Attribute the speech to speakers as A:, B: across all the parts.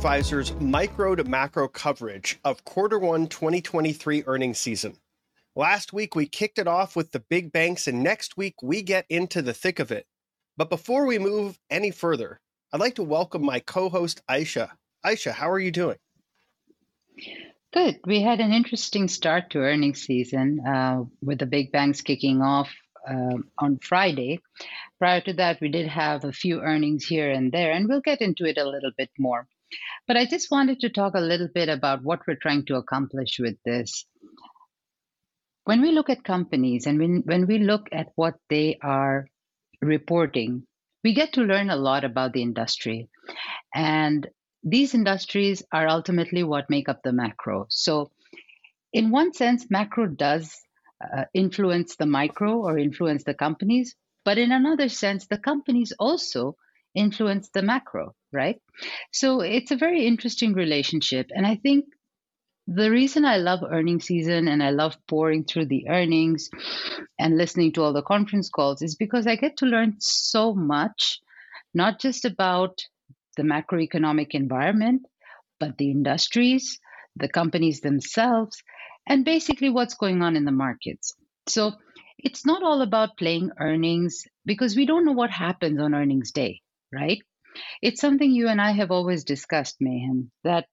A: MacroVisor's micro to macro coverage of quarter one 2023 earnings season. Last week, we kicked it off with the big banks, and next week, we get into the thick of it. But before we move any further, I'd like to welcome my co host, Ayesha. Ayesha, how are you doing?
B: Good. We had an interesting start to earnings season uh, with the big banks kicking off uh, on Friday. Prior to that, we did have a few earnings here and there, and we'll get into it a little bit more. But I just wanted to talk a little bit about what we're trying to accomplish with this. When we look at companies and when, when we look at what they are reporting, we get to learn a lot about the industry. And these industries are ultimately what make up the macro. So, in one sense, macro does uh, influence the micro or influence the companies, but in another sense, the companies also influence the macro, right? So it's a very interesting relationship. And I think the reason I love earnings season and I love pouring through the earnings and listening to all the conference calls is because I get to learn so much, not just about the macroeconomic environment, but the industries, the companies themselves, and basically what's going on in the markets. So it's not all about playing earnings because we don't know what happens on earnings day, right? It's something you and I have always discussed, Mayhem, that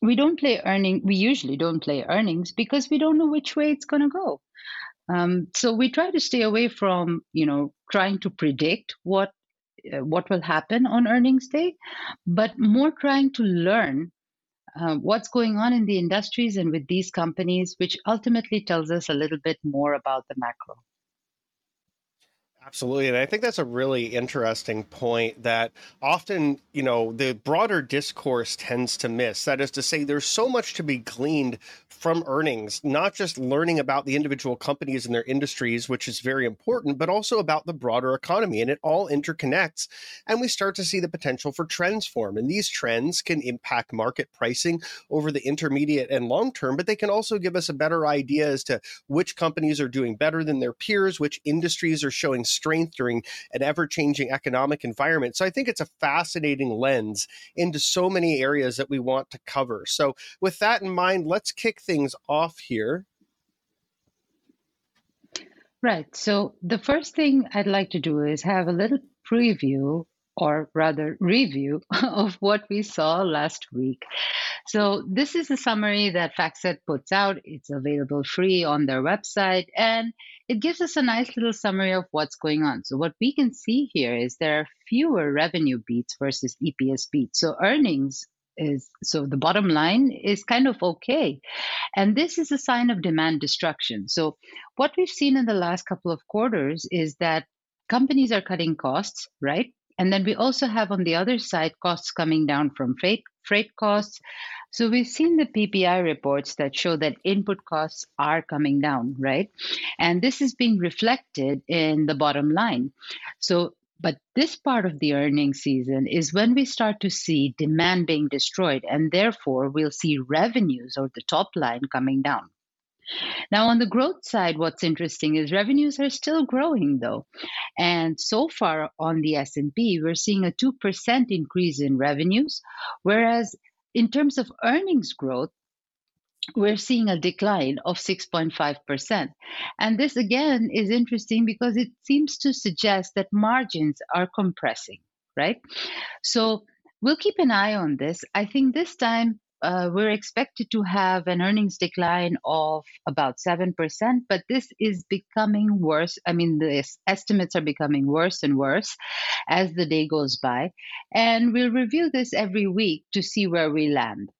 B: we don't play earning. We usually don't play earnings because we don't know which way it's going to go. Um, so we try to stay away from, you know, trying to predict what uh, what will happen on earnings day, but more trying to learn uh, what's going on in the industries and with these companies, which ultimately tells us a little bit more about the macro.
A: Absolutely. And I think that's a really interesting point that often, you know, the broader discourse tends to miss. That is to say, there's so much to be gleaned from earnings, not just learning about the individual companies and their industries, which is very important, but also about the broader economy. And it all interconnects. And we start to see the potential for trends form. And these trends can impact market pricing over the intermediate and long term, but they can also give us a better idea as to which companies are doing better than their peers, which industries are showing strength during an ever changing economic environment. So I think it's a fascinating lens into so many areas that we want to cover. So, with that in mind, let's kick things off here.
B: Right. So, the first thing I'd like to do is have a little preview or rather review of what we saw last week. So this is a summary that FactSet puts out. It's available free on their website and it gives us a nice little summary of what's going on. So what we can see here is there are fewer revenue beats versus EPS beats. So earnings is so the bottom line is kind of okay. And this is a sign of demand destruction. So what we've seen in the last couple of quarters is that companies are cutting costs, right? And then we also have on the other side costs coming down from freight, freight costs. So we've seen the PPI reports that show that input costs are coming down, right? And this is being reflected in the bottom line. So but this part of the earnings season is when we start to see demand being destroyed, and therefore we'll see revenues or the top line coming down. Now, on the growth side, what's interesting is revenues are still growing, though, and so far on the S&P, we're seeing a two percent increase in revenues, whereas in terms of earnings growth, we're seeing a decline of 6.5%. And this again is interesting because it seems to suggest that margins are compressing, right? So we'll keep an eye on this. I think this time uh, we're expected to have an earnings decline of about 7%, but this is becoming worse. I mean, the estimates are becoming worse and worse as the day goes by. And we'll review this every week to see where we land.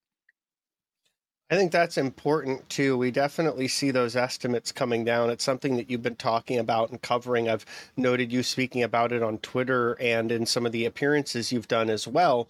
A: I think that's important too. We definitely see those estimates coming down. It's something that you've been talking about and covering. I've noted you speaking about it on Twitter and in some of the appearances you've done as well.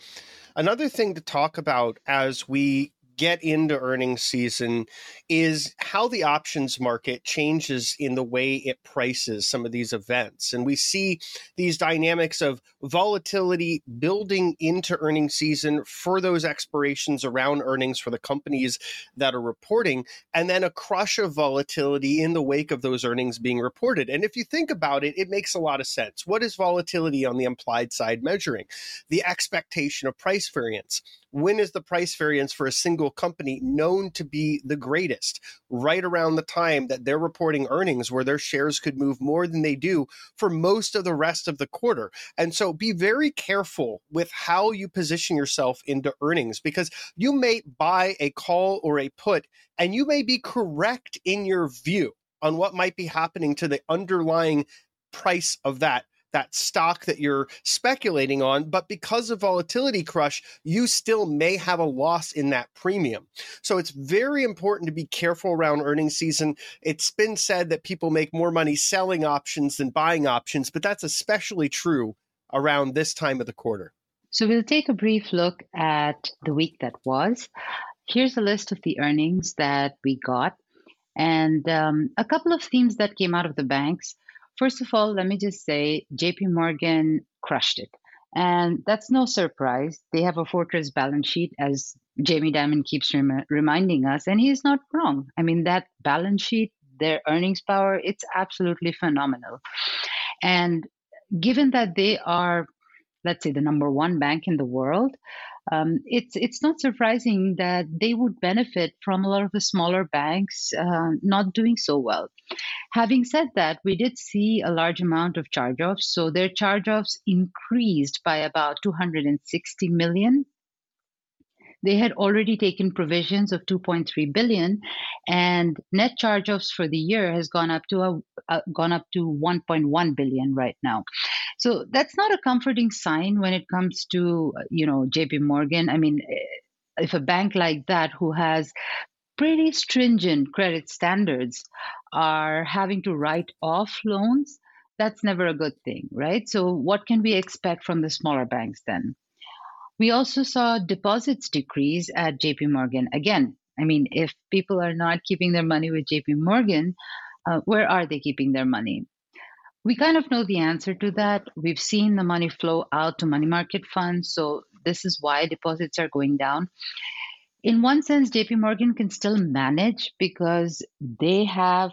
A: Another thing to talk about as we get into earnings season is how the options market changes in the way it prices some of these events. And we see these dynamics of volatility building into earnings season for those expirations around earnings for the companies that are reporting, and then a crush of volatility in the wake of those earnings being reported. And if you think about it, it makes a lot of sense. What is volatility on the implied side measuring? The expectation of price variance when is the price variance for a single company known to be the greatest? Right around the time that they're reporting earnings where their shares could move more than they do for most of the rest of the quarter. And so be very careful with how you position yourself into earnings because you may buy a call or a put and you may be correct in your view on what might be happening to the underlying price of that that stock that you're speculating on, but because of volatility crush, you still may have a loss in that premium. So it's very important to be careful around earnings season. It's been said that people make more money selling options than buying options, but that's especially true around this time of the quarter.
B: So we'll take a brief look at the week that was. Here's a list of the earnings that we got and um, a couple of themes that came out of the banks. First of all, let me just say JP Morgan crushed it. And that's no surprise. They have a fortress balance sheet, as Jamie Dimon keeps rem- reminding us, and he's not wrong. I mean, that balance sheet, their earnings power, it's absolutely phenomenal. And given that they are, let's say, the number one bank in the world, um, it's it's not surprising that they would benefit from a lot of the smaller banks uh, not doing so well. Having said that, we did see a large amount of charge-offs, so their charge-offs increased by about 260 million they had already taken provisions of 2.3 billion and net charge-offs for the year has gone up to a, uh, gone up to 1.1 billion right now. So that's not a comforting sign when it comes to you know JP Morgan. I mean eh, if a bank like that who has pretty stringent credit standards are having to write off loans that's never a good thing right? So what can we expect from the smaller banks then we also saw deposits decrease at JP Morgan. Again, I mean, if people are not keeping their money with JP Morgan, uh, where are they keeping their money? We kind of know the answer to that. We've seen the money flow out to money market funds. So, this is why deposits are going down. In one sense, JP Morgan can still manage because they have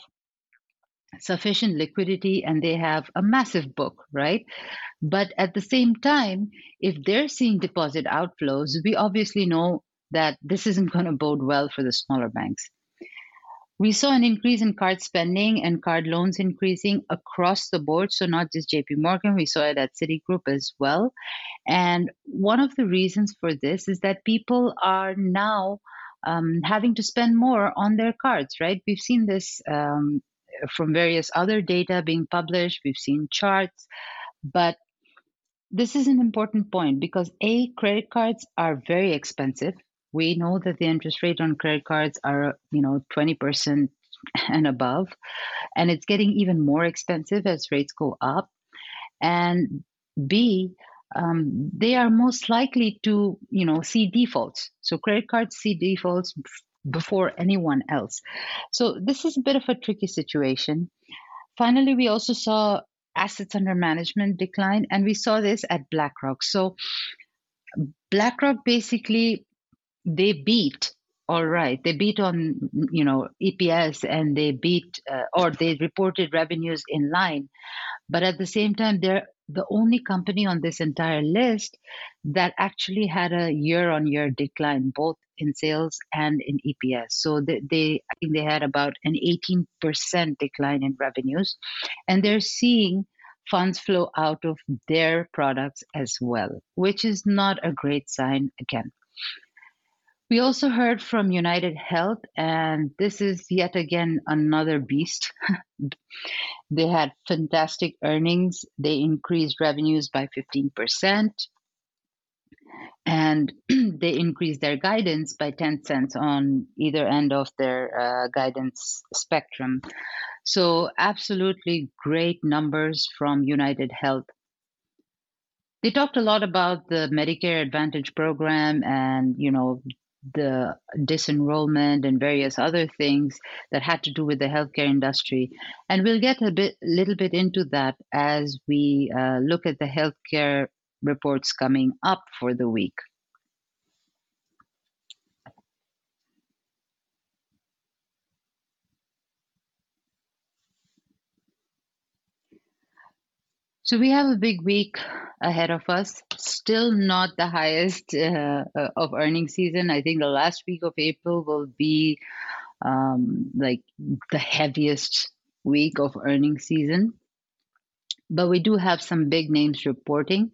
B: sufficient liquidity and they have a massive book, right? But at the same time, if they're seeing deposit outflows, we obviously know that this isn't going to bode well for the smaller banks. We saw an increase in card spending and card loans increasing across the board. So, not just JP Morgan, we saw it at Citigroup as well. And one of the reasons for this is that people are now um, having to spend more on their cards, right? We've seen this um, from various other data being published, we've seen charts, but this is an important point because A, credit cards are very expensive. We know that the interest rate on credit cards are, you know, 20% and above. And it's getting even more expensive as rates go up. And B, um, they are most likely to, you know, see defaults. So credit cards see defaults before anyone else. So this is a bit of a tricky situation. Finally, we also saw assets under management decline, and we saw this at BlackRock. So BlackRock basically they beat all right they beat on you know eps and they beat uh, or they reported revenues in line but at the same time they're the only company on this entire list that actually had a year on year decline both in sales and in eps so they, they i think they had about an 18% decline in revenues and they're seeing funds flow out of their products as well which is not a great sign again we also heard from United Health, and this is yet again another beast. they had fantastic earnings. They increased revenues by 15%, and they increased their guidance by 10 cents on either end of their uh, guidance spectrum. So, absolutely great numbers from United Health. They talked a lot about the Medicare Advantage program and, you know, the disenrollment and various other things that had to do with the healthcare industry. And we'll get a bit, little bit into that as we uh, look at the healthcare reports coming up for the week. So we have a big week ahead of us. Still not the highest uh, uh, of earnings season. I think the last week of April will be um, like the heaviest week of earnings season. But we do have some big names reporting.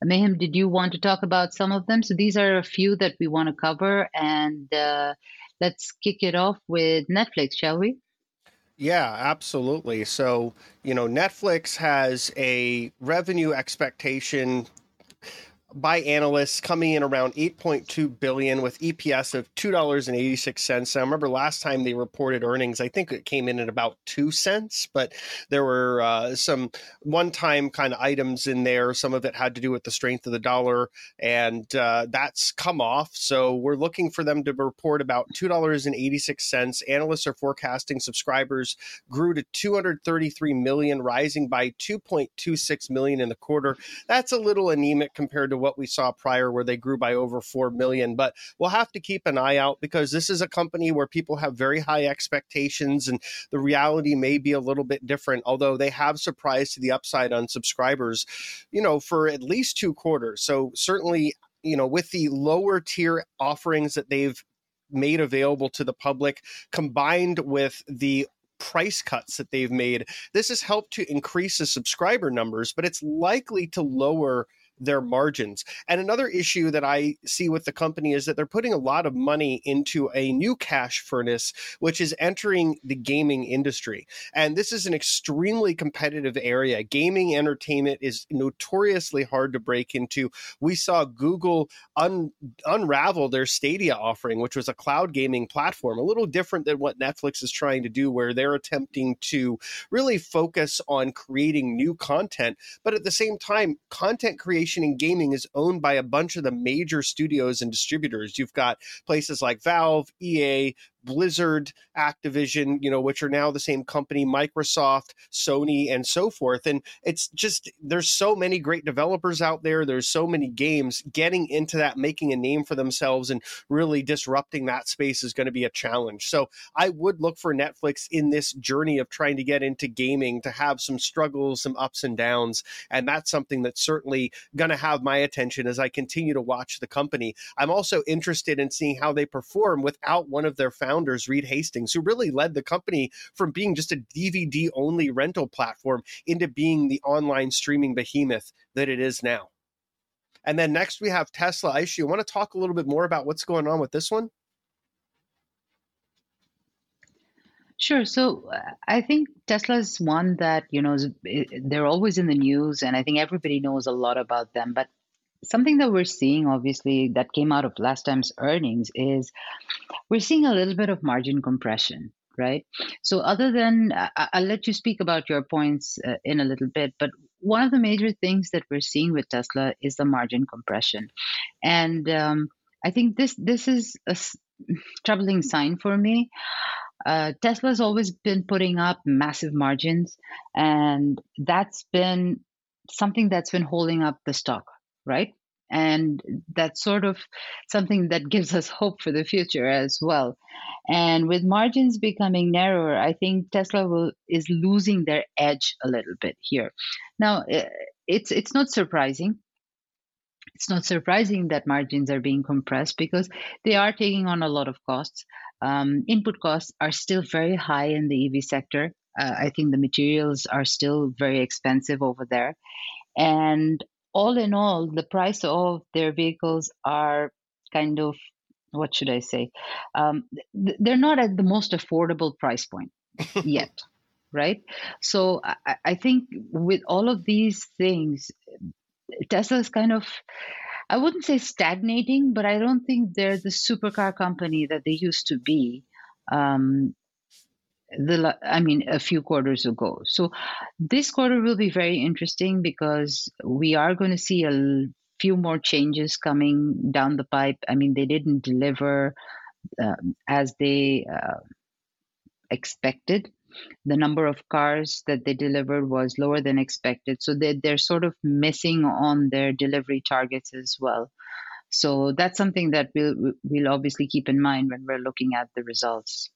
B: Mayhem, did you want to talk about some of them? So these are a few that we want to cover, and uh, let's kick it off with Netflix, shall we?
A: Yeah, absolutely. So, you know, Netflix has a revenue expectation by analysts coming in around 8.2 billion with EPS of $2.86. I remember last time they reported earnings, I think it came in at about 2 cents, but there were uh, some one-time kind of items in there. Some of it had to do with the strength of the dollar and uh, that's come off. So we're looking for them to report about $2.86. Analysts are forecasting subscribers grew to 233 million, rising by 2.26 million in the quarter. That's a little anemic compared to what we saw prior, where they grew by over 4 million. But we'll have to keep an eye out because this is a company where people have very high expectations and the reality may be a little bit different, although they have surprised to the upside on subscribers, you know, for at least two quarters. So certainly, you know, with the lower tier offerings that they've made available to the public combined with the price cuts that they've made. This has helped to increase the subscriber numbers, but it's likely to lower their margins. And another issue that I see with the company is that they're putting a lot of money into a new cash furnace, which is entering the gaming industry. And this is an extremely competitive area. Gaming entertainment is notoriously hard to break into. We saw Google un- unravel their Stadia offering, which was a cloud gaming platform, a little different than what Netflix is trying to do, where they're attempting to really focus on creating new content. But at the same time, content creation and gaming is owned by a bunch of the major studios and distributors. You've got places like Valve, EA, Blizzard, Activision, you know, which are now the same company, Microsoft, Sony, and so forth. And it's just there's so many great developers out there. There's so many games getting into that, making a name for themselves, and really disrupting that space is going to be a challenge. So I would look for Netflix in this journey of trying to get into gaming to have some struggles, some ups and downs. And that's something that's certainly going to have my attention as I continue to watch the company. I'm also interested in seeing how they perform without one of their founders founders, Reed Hastings, who really led the company from being just a DVD only rental platform into being the online streaming behemoth that it is now. And then next we have Tesla. Ayesha, you want to talk a little bit more about what's going on with this one?
B: Sure. So uh, I think Tesla is one that, you know, they're always in the news, and I think everybody knows a lot about them. But something that we're seeing, obviously, that came out of last time's earnings is we're seeing a little bit of margin compression, right? So, other than I- will let you speak about your points uh, in a little bit, but one of the major things that we're seeing with Tesla is the margin compression, and um, I think this this is a troubling sign for me. Uh, Tesla's always been putting up massive margins, and that's been something that's been holding up the stock right? And that's sort of something that gives us hope for the future as well. And with margins becoming narrower, I think Tesla will is losing their edge a little bit here. Now, eh, it's it's not surprising it's not surprising that margins are being compressed because they are taking on a lot of costs. Um, input costs are still very high in the EV sector. Uh, I think the materials are still very expensive over there. And all in all, the price of their vehicles are kind of what should I say? Um, they're not at the most affordable price point yet, right? So I, I think with all of these things, Tesla is kind of I wouldn't say stagnating, but I don't think they're the supercar company that they used to be. Um, the I mean a few quarters ago. So this quarter will be very interesting because we are going to see a few more changes coming down the pipe. I mean, they didn't deliver um, as they uh, expected. The number of cars that they delivered was lower than expected. So they, they're sort of missing on their delivery targets as well. So that's something that we'll, we'll obviously keep in mind when we're looking at the results.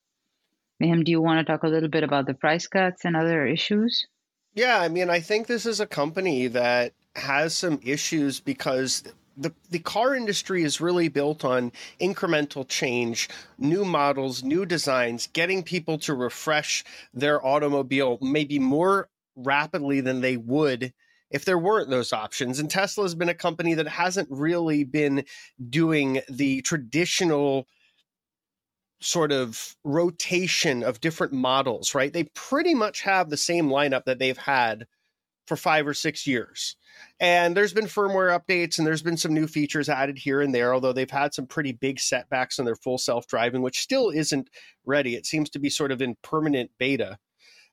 B: Mayhem, do you want to talk a little bit about the price cuts and other issues?
A: Yeah, I mean, I think this is a company that has some issues because the the car industry is really built on incremental change, new models, new designs, getting people to refresh their automobile maybe more rapidly than they would if there weren't those options. And Tesla has been a company that hasn't really been doing the traditional sort of rotation of different models, right? They pretty much have the same lineup that they've had for five or six years. And there's been firmware updates and there's been some new features added here and there, although they've had some pretty big setbacks on their full self driving, which still isn't ready. It seems to be sort of in permanent beta.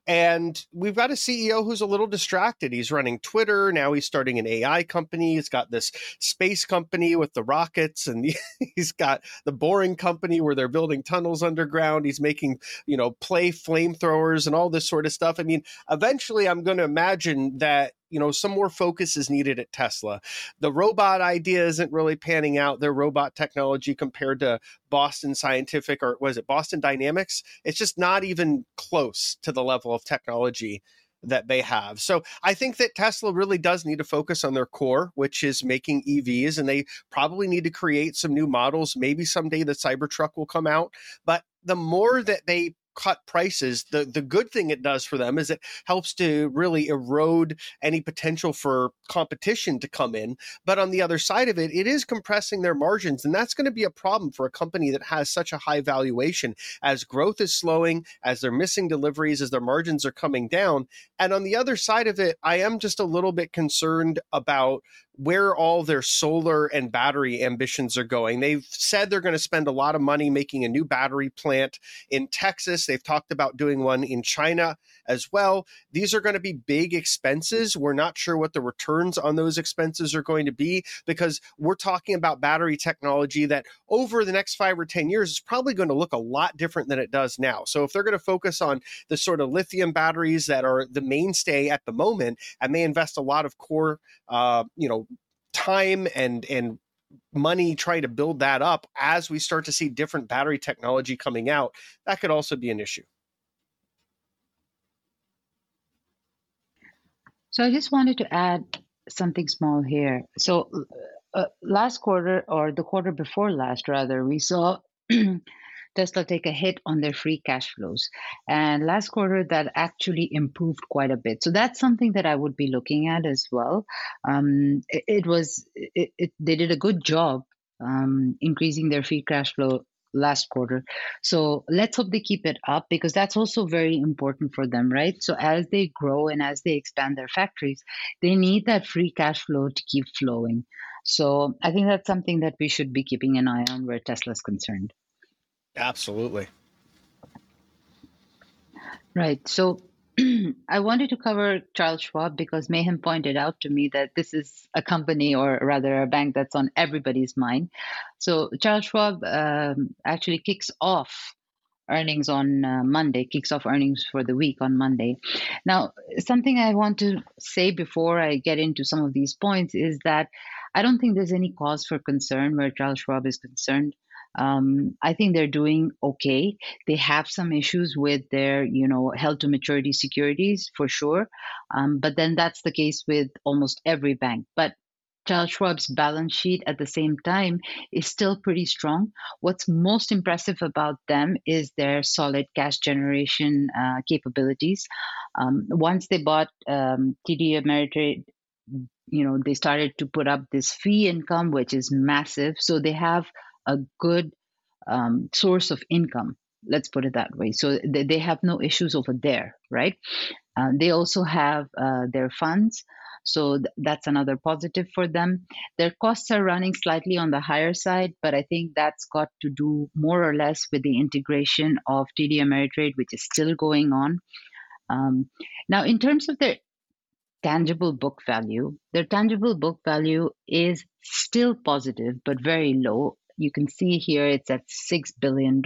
A: And we've got a CEO who's a little distracted. He's running Twitter. Now he's starting an AI company. He's got this space company with the rockets, and he's got the boring company where they're building tunnels underground. He's making, you know, play flamethrowers and all this sort of stuff. I mean, eventually, I'm going to imagine that you know some more focus is needed at tesla the robot idea isn't really panning out their robot technology compared to boston scientific or was it boston dynamics it's just not even close to the level of technology that they have. So I think that Tesla really does need to focus on their core, which is making EVs, and they probably need to create some new models. Maybe someday the Cybertruck will come out. But the more that they cut prices, the the good thing it does for them is it helps to really erode any potential for competition to come in. But on the other side of it, it is compressing their margins, and that's going to be a problem for a company that has such a high valuation as growth is slowing, as they're missing deliveries, as their margins are coming down. And on the other side of it, I am just a little bit concerned about where all their solar and battery ambitions are going. They've said they're going to spend a lot of money making a new battery plant in Texas. They've talked about doing one in China as well. These are going to be big expenses. We're not sure what the returns on those expenses are going to be because we're talking about battery technology that over the next five or 10 years is probably going to look a lot different than it does now. So if they're going to focus on the sort of lithium batteries that are the mainstay at the moment and they invest a lot of core, uh, you know, time and and money trying to build that up as we start to see different battery technology coming out that could also be an issue.
B: So i just wanted to add something small here. So uh, last quarter or the quarter before last rather we saw Tesla take a hit on their free cash flows. And last quarter, that actually improved quite a bit. So that's something that I would be looking at as well. Um, it, it, was, it, it, they did a good job um, increasing their free cash flow last quarter. So let's hope they keep it up because that's also very important for them, right? So as they grow and as they expand their factories, they need that free cash flow to keep flowing. So I think that's something that we should be keeping an eye on where Tesla's concerned.
A: Absolutely.
B: Right. So I wanted to cover Charles Schwab because Mayhem pointed out to me that this is a company or rather a bank that's on everybody's mind. So Charles Schwab um, actually kicks off earnings on uh, Monday, kicks off earnings for the week on Monday. Now, something I want to say before I get into some of these points is that I don't think there's any cause for concern where Charles Schwab is concerned. Um, I think they're doing okay. They have some issues with their, you know, held to maturity securities for sure. Um, but then that's the case with almost every bank. But Charles Schwab's balance sheet at the same time is still pretty strong. What's most impressive about them is their solid cash generation uh, capabilities. Um, once they bought um, TD Ameritrade, you know, they started to put up this fee income, which is massive. So they have a good um, source of income. Let's put it that way. So they, they have no issues over there, right? Uh, they also have uh, their funds. So th- that's another positive for them. Their costs are running slightly on the higher side, but I think that's got to do more or less with the integration of TD Ameritrade, which is still going on. Um, now, in terms of their tangible book value, their tangible book value is still positive, but very low. You can see here it's at $6 billion.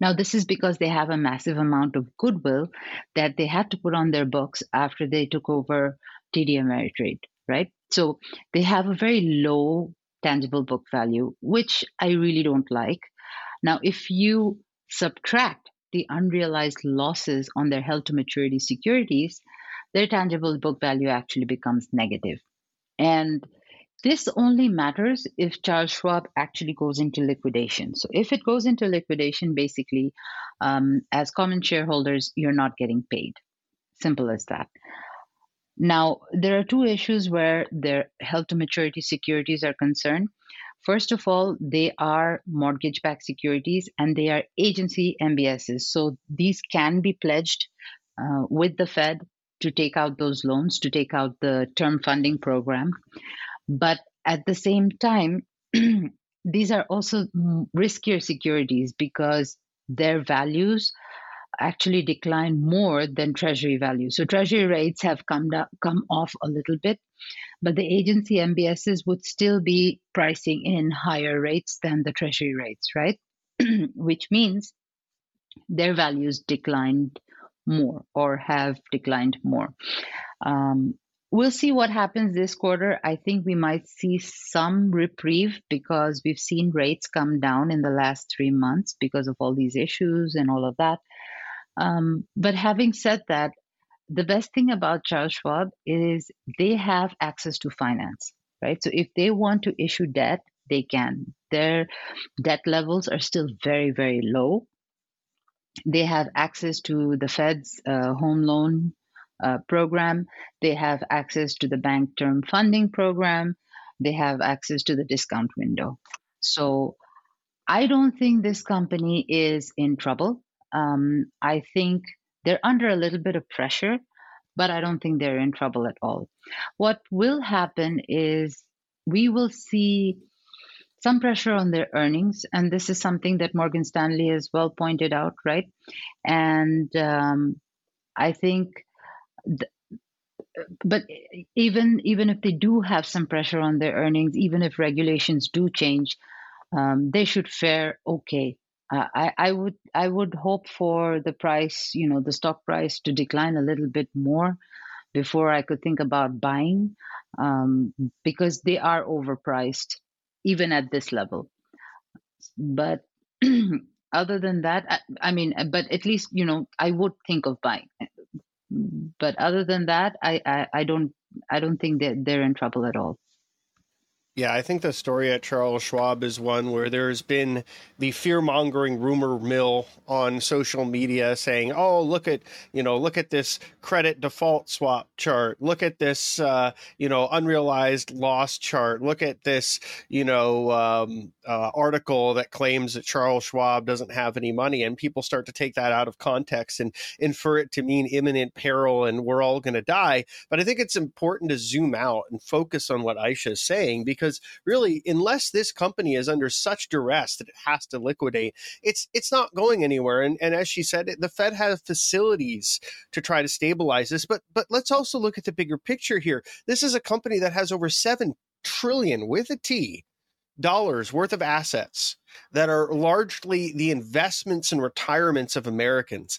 B: Now, this is because they have a massive amount of goodwill that they had to put on their books after they took over TD Ameritrade, right? So they have a very low tangible book value, which I really don't like. Now, if you subtract the unrealized losses on their held to maturity securities, their tangible book value actually becomes negative. And this only matters if Charles Schwab actually goes into liquidation. So, if it goes into liquidation, basically, um, as common shareholders, you're not getting paid. Simple as that. Now, there are two issues where their held to maturity securities are concerned. First of all, they are mortgage backed securities and they are agency MBSs. So these can be pledged uh, with the Fed to take out those loans, to take out the term funding program. But at the same time, these are also riskier securities because their values actually decline more than treasury values. So treasury rates have come down, come off a little bit, but the agency MBSs would still be pricing in higher rates than the treasury rates, right? Which means their values declined more or have declined more. Um, we'll see what happens this quarter. I think we might see some reprieve because we've seen rates come down in the last three months because of all these issues and all of that. Um, but having said that, the best thing about Charles Schwab is they have access to finance, right? So if they want to issue debt, they can. Their debt levels are still very, very low. They have access to the Fed's uh, home loan uh, program. They have access to the bank term funding program. They have access to the discount window. So I don't think this company is in trouble. Um, I think they're under a little bit of pressure, but I don't think they're in trouble at all. What will happen is we will see some pressure on their earnings, and this is something that Morgan Stanley has well pointed out, right? And um, I think but even even if they do have some pressure on their earnings, even if regulations do change, um, they should fare okay. Uh, I, I would I would hope for the price, you know, the stock price to decline a little bit more before I could think about buying, um, because they are overpriced even at this level. But other than that, I, I mean, but at least you know, I would think of buying but other than that, I, I, I don't I don't think that they're in trouble at all.
A: Yeah, I think the story at Charles Schwab is one where there's been the fear mongering rumor mill on social media saying, "Oh, look at you know, look at this credit default swap chart. Look at this, uh, you know, unrealized loss chart. Look at this, you know, um, uh, article that claims that Charles Schwab doesn't have any money." And people start to take that out of context and infer it to mean imminent peril and we're all going to die. But I think it's important to zoom out and focus on what Ayesha is saying because because really, unless this company is under such duress that it has to liquidate, it's it's not going anywhere. And and as she said, the Fed has facilities to try to stabilize this. But but let's also look at the bigger picture here. This is a company that has over seven trillion with a T dollars worth of assets that are largely the investments and retirements of Americans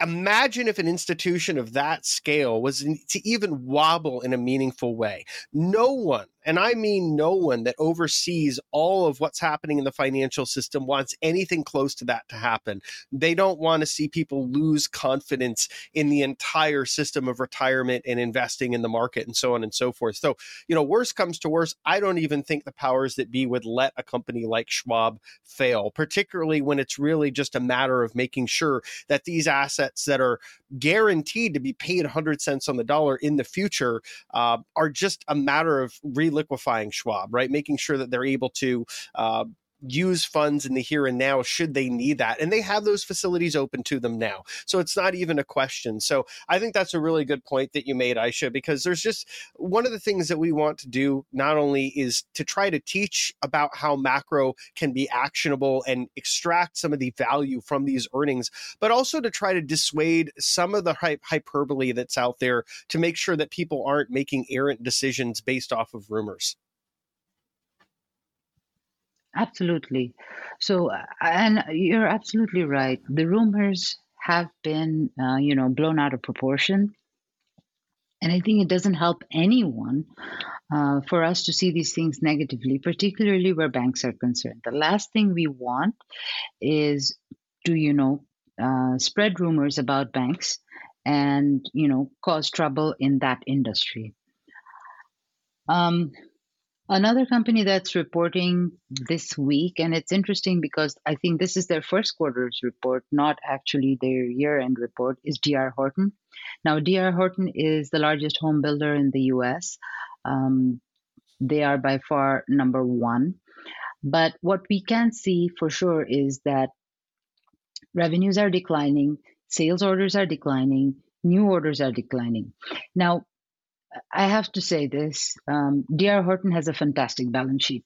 A: imagine if an institution of that scale was to even wobble in a meaningful way. No one and I mean no one that oversees all of what's happening in the financial system wants anything close to that to happen. They don't want to see people lose confidence in the entire system of retirement and investing in the market and so on and so forth. So, you know, worst comes to worst, I don't even think the powers that be would let a company like Schwab fail, particularly when it's really just a matter of making sure that these assets that are guaranteed to be paid 100 cents on the dollar in the future uh, are just a matter of re liquefying Schwab, right? Making sure that they're able to uh, use funds in the here and now should they need that. And they have those facilities open to them now. So it's not even a question. So I think that's a really good point that you made, Ayesha, because there's just one of the things that we want to do not only is to try to teach about how macro can be actionable and extract some of the value from these earnings, but also to try to dissuade some of the hyperbole that's out there to make sure that people aren't making errant decisions based off of rumors.
B: Absolutely. So, uh, and you're absolutely right. The rumors have been, uh, you know, blown out of proportion. And I think it doesn't help anyone uh, for us to see these things negatively, particularly where banks are concerned. The last thing we want is to, you know, uh, spread rumors about banks and, you know, cause trouble in that industry. Um, Another company that's reporting this week, and it's interesting because I think this is their first quarter's report, not actually their year end report, is DR Horton. Now, DR Horton is the largest home builder in the US. Um, they are by far number one. But what we can see for sure is that revenues are declining, sales orders are declining, new orders are declining. Now, I have to say this um, DR Horton has a fantastic balance sheet.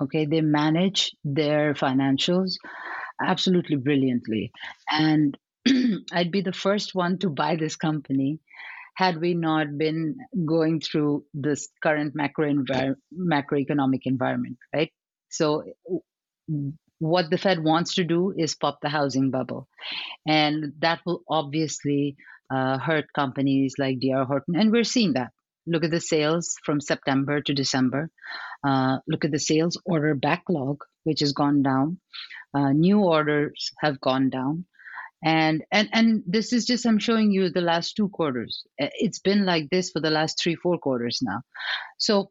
B: Okay, they manage their financials absolutely brilliantly. And I'd be the first one to buy this company had we not been going through this current macro envir- macroeconomic environment, right? So, what the Fed wants to do is pop the housing bubble. And that will obviously uh, hurt companies like DR Horton. And we're seeing that. Look at the sales from September to December. Uh, look at the sales order backlog, which has gone down. Uh, new orders have gone down. And, and and this is just I'm showing you the last two quarters. It's been like this for the last three four quarters now. So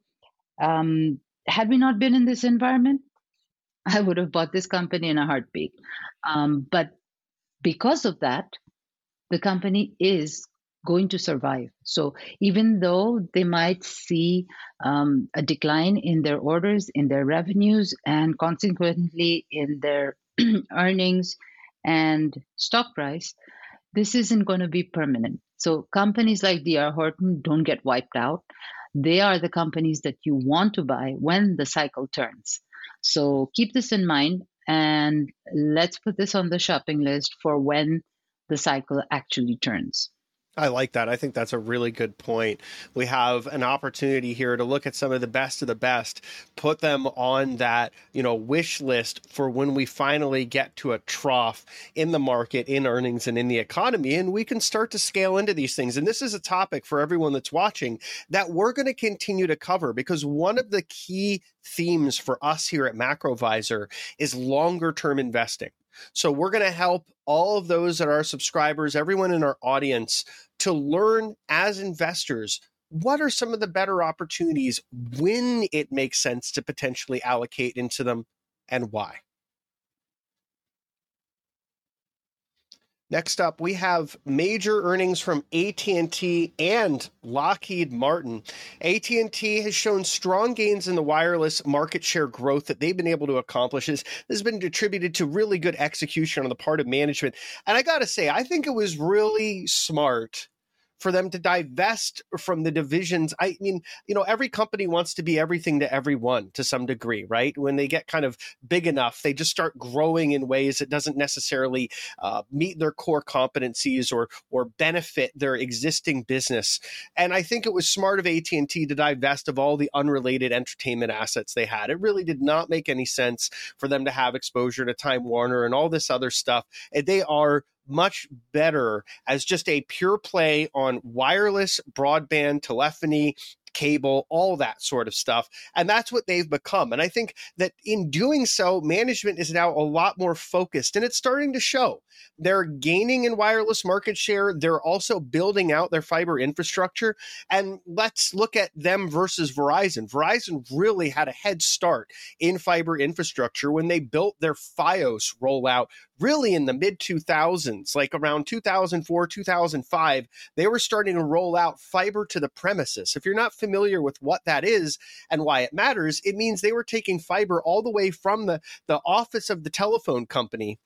B: um, had we not been in this environment, I would have bought this company in a heartbeat. Um, but because of that, the company is going to survive. So even though they might see um, a decline in their orders, in their revenues, and consequently in their earnings and stock price, this isn't going to be permanent. So companies like DR Horton don't get wiped out. They are the companies that you want to buy when the cycle turns. So keep this in mind and let's put this on the shopping list for when the cycle actually turns.
A: I like that. I think that's a really good point. We have an opportunity here to look at some of the best of the best, put them on that, you know, wish list for when we finally get to a trough in the market, in earnings and in the economy and we can start to scale into these things. And this is a topic for everyone that's watching that we're going to continue to cover because one of the key themes for us here at Macrovisor is longer term investing. So we're going to help all of those that are subscribers, everyone in our audience to learn as investors what are some of the better opportunities when it makes sense to potentially allocate into them and why. Next up, we have major earnings from AT&T and Lockheed Martin. AT&T has shown strong gains in the wireless market share growth that they've been able to accomplish. This has been attributed to really good execution on the part of management. And I got to say, I think it was really smart for them to divest from the divisions. I mean, you know, every company wants to be everything to everyone to some degree, right? When they get kind of big enough, they just start growing in ways that doesn't necessarily uh, meet their core competencies or or benefit their existing business. And I think it was smart of AT and T to divest of all the unrelated entertainment assets they had. It really did not make any sense for them to have exposure to Time Warner and all this other stuff. And they are much better as just a pure play on wireless broadband telephony cable, all that sort of stuff. And that's what they've become. And I think that in doing so, management is now a lot more focused and it's starting to show. They're gaining in wireless market share. They're also building out their fiber infrastructure. And let's look at them versus Verizon. Verizon really had a head start in fiber infrastructure when they built their Fios rollout really in the mid 2000s, like around 2004, 2005, they were starting to roll out fiber to the premises. If you're not familiar with what that is and why it matters, it means they were taking fiber all the way from the, the office of the telephone company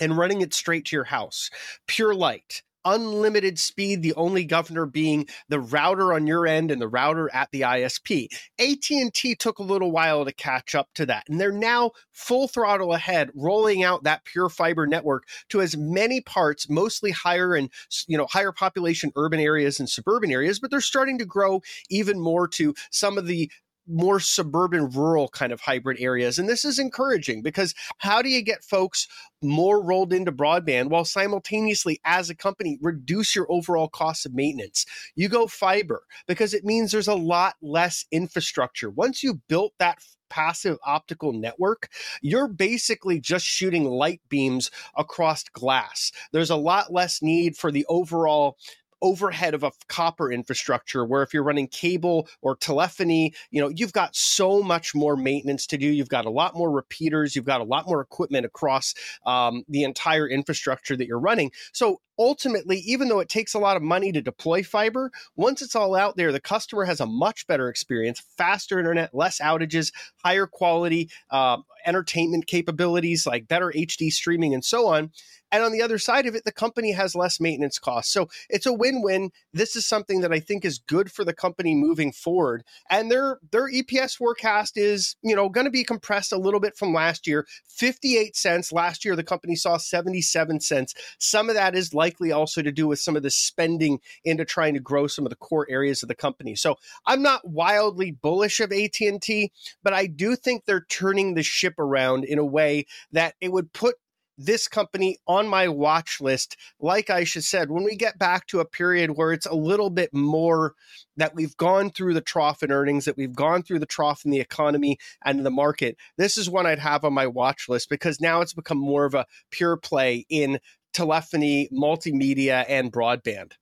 A: and running it straight to your house. Pure light unlimited speed the only governor being the router on your end and the router at the ISP. AT&T took a little while to catch up to that and they're now full throttle ahead rolling out that pure fiber network to as many parts mostly higher and you know higher population urban areas and suburban areas but they're starting to grow even more to some of the more suburban rural kind of hybrid areas and this is encouraging because how do you get folks more rolled into broadband while simultaneously as a company reduce your overall cost of maintenance you go fiber because it means there's a lot less infrastructure once you've built that passive optical network, you're basically just shooting light beams across glass. There's a lot less need for the overall overhead of a copper infrastructure where if you're running cable or telephony you know you've got so much more maintenance to do. You've got a lot more repeaters. You've got a lot more equipment across um, the entire infrastructure that you're running. So ultimately, even though it takes a lot of money to deploy fiber, once it's all out there, the customer has a much better experience, faster internet, less outages, higher quality uh, entertainment capabilities like better HD streaming and so on. And on the other side of it, the company has less maintenance costs. So it's a win-win. This is something that I think is good for the company moving forward. And their their EPS forecast is, you know, going to be compressed a little bit from last year. 58 cents. Last year the company saw 77 cents. Some of that is like likely also to do with some of the spending into trying to grow some of the core areas of the company. So I'm not wildly bullish of AT&T, but I do think they're turning the ship around in a way that it would put this company on my watch list. Like I should said, when we get back to a period where it's a little bit more that we've gone through the trough in earnings, that we've gone through the trough in the economy and the market, this is one I'd have on my watch list because now it's become more of a pure play in telephony, multimedia, and broadband.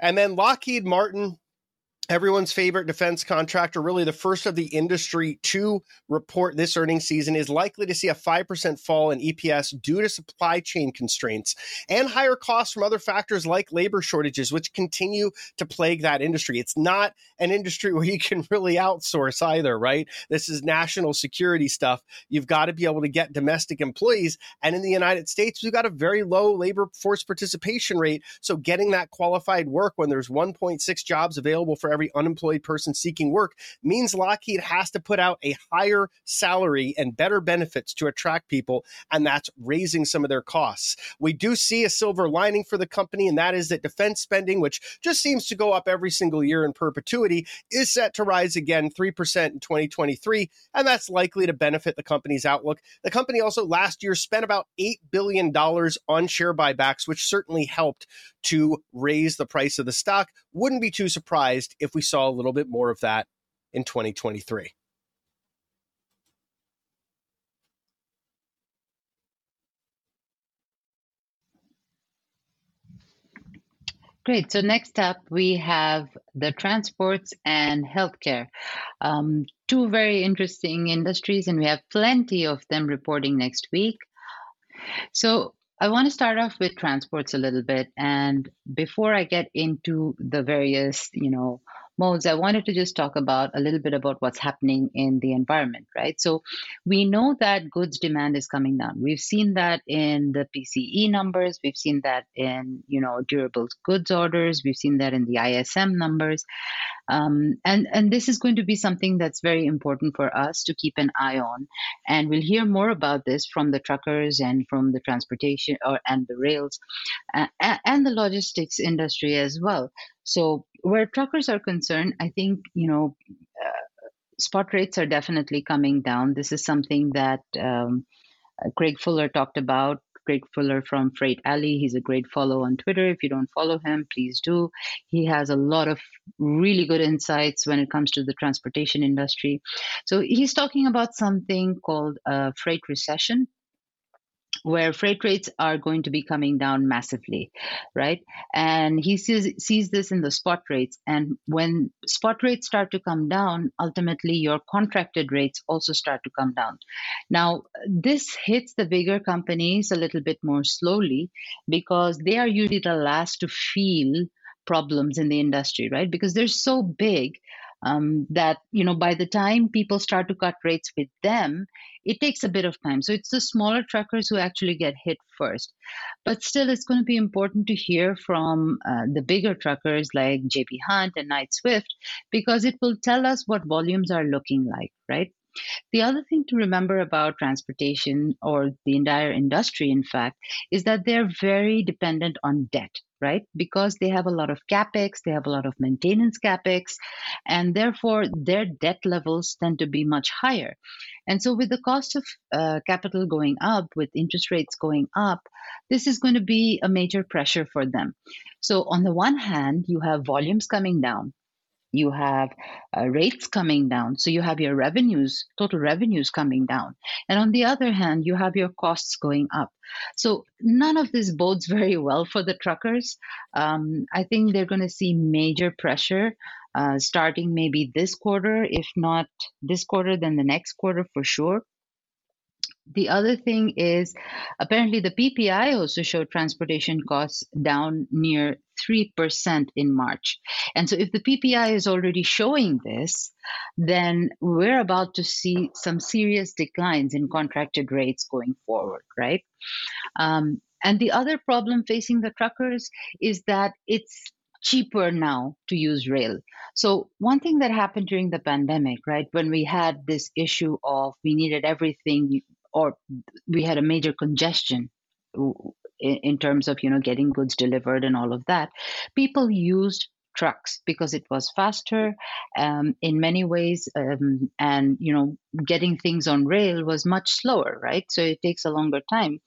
A: And then Lockheed Martin everyone's favorite defense contractor, really the first of the industry to report this earnings season, is likely to see a 5% fall in EPS due to supply chain constraints and higher costs from other factors like labor shortages, which continue to plague that industry. It's not an industry where you can really outsource either, right? This is national security stuff. You've got to be able to get domestic employees. And in the United States, we've got a very low labor force participation rate. So getting that qualified work when there's 1.6 jobs available for every unemployed person seeking work means Lockheed has to put out a higher salary and better benefits to attract people, and that's raising some of their costs. We do see a silver lining for the company, and that is that defense spending, which just seems to go up every single year in perpetuity, is set to rise again 3% in 2023, and that's likely to benefit the company's outlook. The company also last year spent about $8 billion on share buybacks, which certainly helped to raise the price of the stock. Wouldn't be too surprised if we saw a little bit more of that in 2023.
B: Great. So next up, we have the transports and healthcare. Um, two very interesting industries, and we have plenty of them reporting next week. So I want to start off with transports a little bit. And before I get into the various, you know, modes, I wanted to just talk about a little bit about what's happening in the environment, right? So we know that goods demand is coming down. We've seen that in the PCE numbers, we've seen that in, you know, durable goods orders, we've seen that in the ISM numbers. Um, and, and this is going to be something that's very important for us to keep an eye on. And we'll hear more about this from the truckers and from the transportation or, and the rails uh, and the logistics industry as well. So where truckers are concerned, I think, you know, uh, spot rates are definitely coming down. This is something that um, Craig Fuller talked about Craig Fuller from Freight Alley. He's a great follow on Twitter. If you don't follow him, please do. He has a lot of really good insights when it comes to the transportation industry. So he's talking about something called a freight recession. Where freight rates are going to be coming down massively, right? And he sees, sees this in the spot rates. And when spot rates start to come down, ultimately your contracted rates also start to come down. Now, this hits the bigger companies a little bit more slowly because they are usually the last to feel problems in the industry, right? Because they're so big um, that you know by the time people start to cut rates with them it takes a bit of time. So it's the smaller truckers who actually get hit first. But still it's going to be important to hear from uh, the bigger truckers like jb hunt and knight swift because it will tell us what volumes are looking like right? The other thing to remember about transportation or the entire industry, in fact, is that they're very dependent on debt right? Because they have a lot of capex, they have a lot of maintenance capex, and therefore their debt levels tend to be much higher. And so, with the cost of uh, capital going up, with interest rates going up, this is going to be a major pressure for them. So, on the one hand, you have volumes coming down, you have uh, rates coming down so you have your revenues total revenues coming down. And on the other hand you have your costs going up. So none of this bodes very well for the truckers. Um, i think they're going to see major pressure uh, starting maybe this quarter if not this quarter then the next quarter for sure the other thing is apparently the PPI also showed transportation costs down near 3% in March. And so if the PPI is already showing this, then we're about to see some serious declines in contracted rates going forward, right? Um, and the other problem facing the truckers is that it's cheaper now to use rail. So, one thing that happened during the pandemic, right, when we had this issue of we needed everything or we had a major congestion in, terms of you know getting goods delivered and all of that. People used trucks because it was faster um, in many ways um, and you know getting things on rail was much slower right? So it takes a longer time.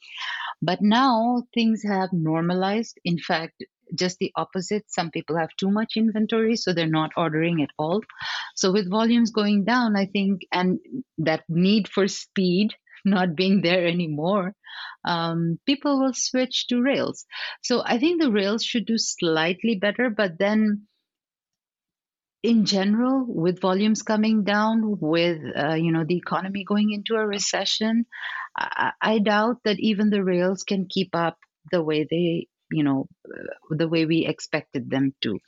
B: But now things have normalized. In fact just the opposite. Some people have too much inventory so they're not ordering at all. So with volumes going down i think and that need for speed not being there anymore, um, people will switch to Rails. So I think the Rails should do slightly better, but then in general, with volumes coming down, with uh, you know the economy going into a recession, I, I doubt that even the Rails can keep up the way they you know uh, the way we expected them to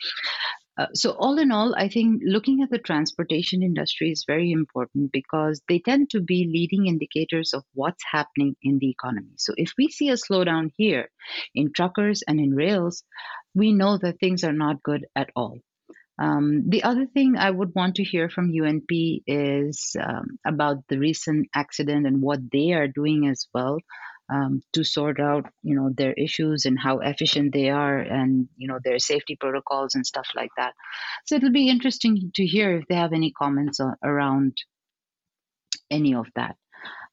B: uh, so, all in all, I think looking at the transportation industry is very important because they tend to be leading indicators of what's happening in the economy. So, if we see a slowdown here in truckers and in rails, we know that things are not good at all. Um, the other thing I would want to hear from UNP is um, about the recent accident and what they are doing as well um, to sort out you know their issues and how efficient they are and you know their safety protocols and stuff like that. So it'll be interesting to hear if they have any comments on, around any of that.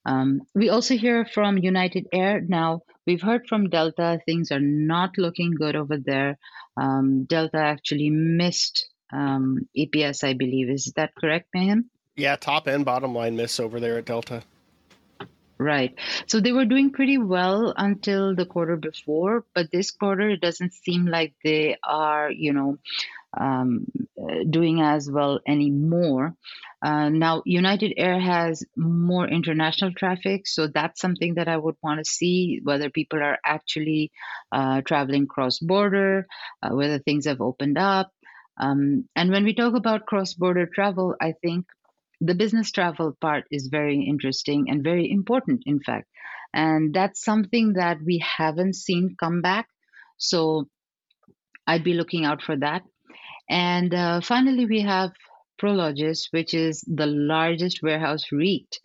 B: Um, we also hear from united air. Now we've heard from delta. Things are not looking good over there. Um, delta actually missed um, eps i believe. Is that correct Mayhem?
A: yeah top and bottom line miss over there at delta
B: Right. So they were doing pretty well until the quarter before, but this quarter it doesn't seem like they are, you know, um, doing as well anymore. Uh, now, United Air has more international traffic, so that's something that I would want to see whether people are actually uh, traveling cross border, uh, whether things have opened up. Um, and when we talk about cross border travel, I think the business travel part is very interesting and very important, in fact. And that's something that we haven't seen come back. So I'd be looking out for that. And uh, finally, we have Prologis, which is the largest warehouse REIT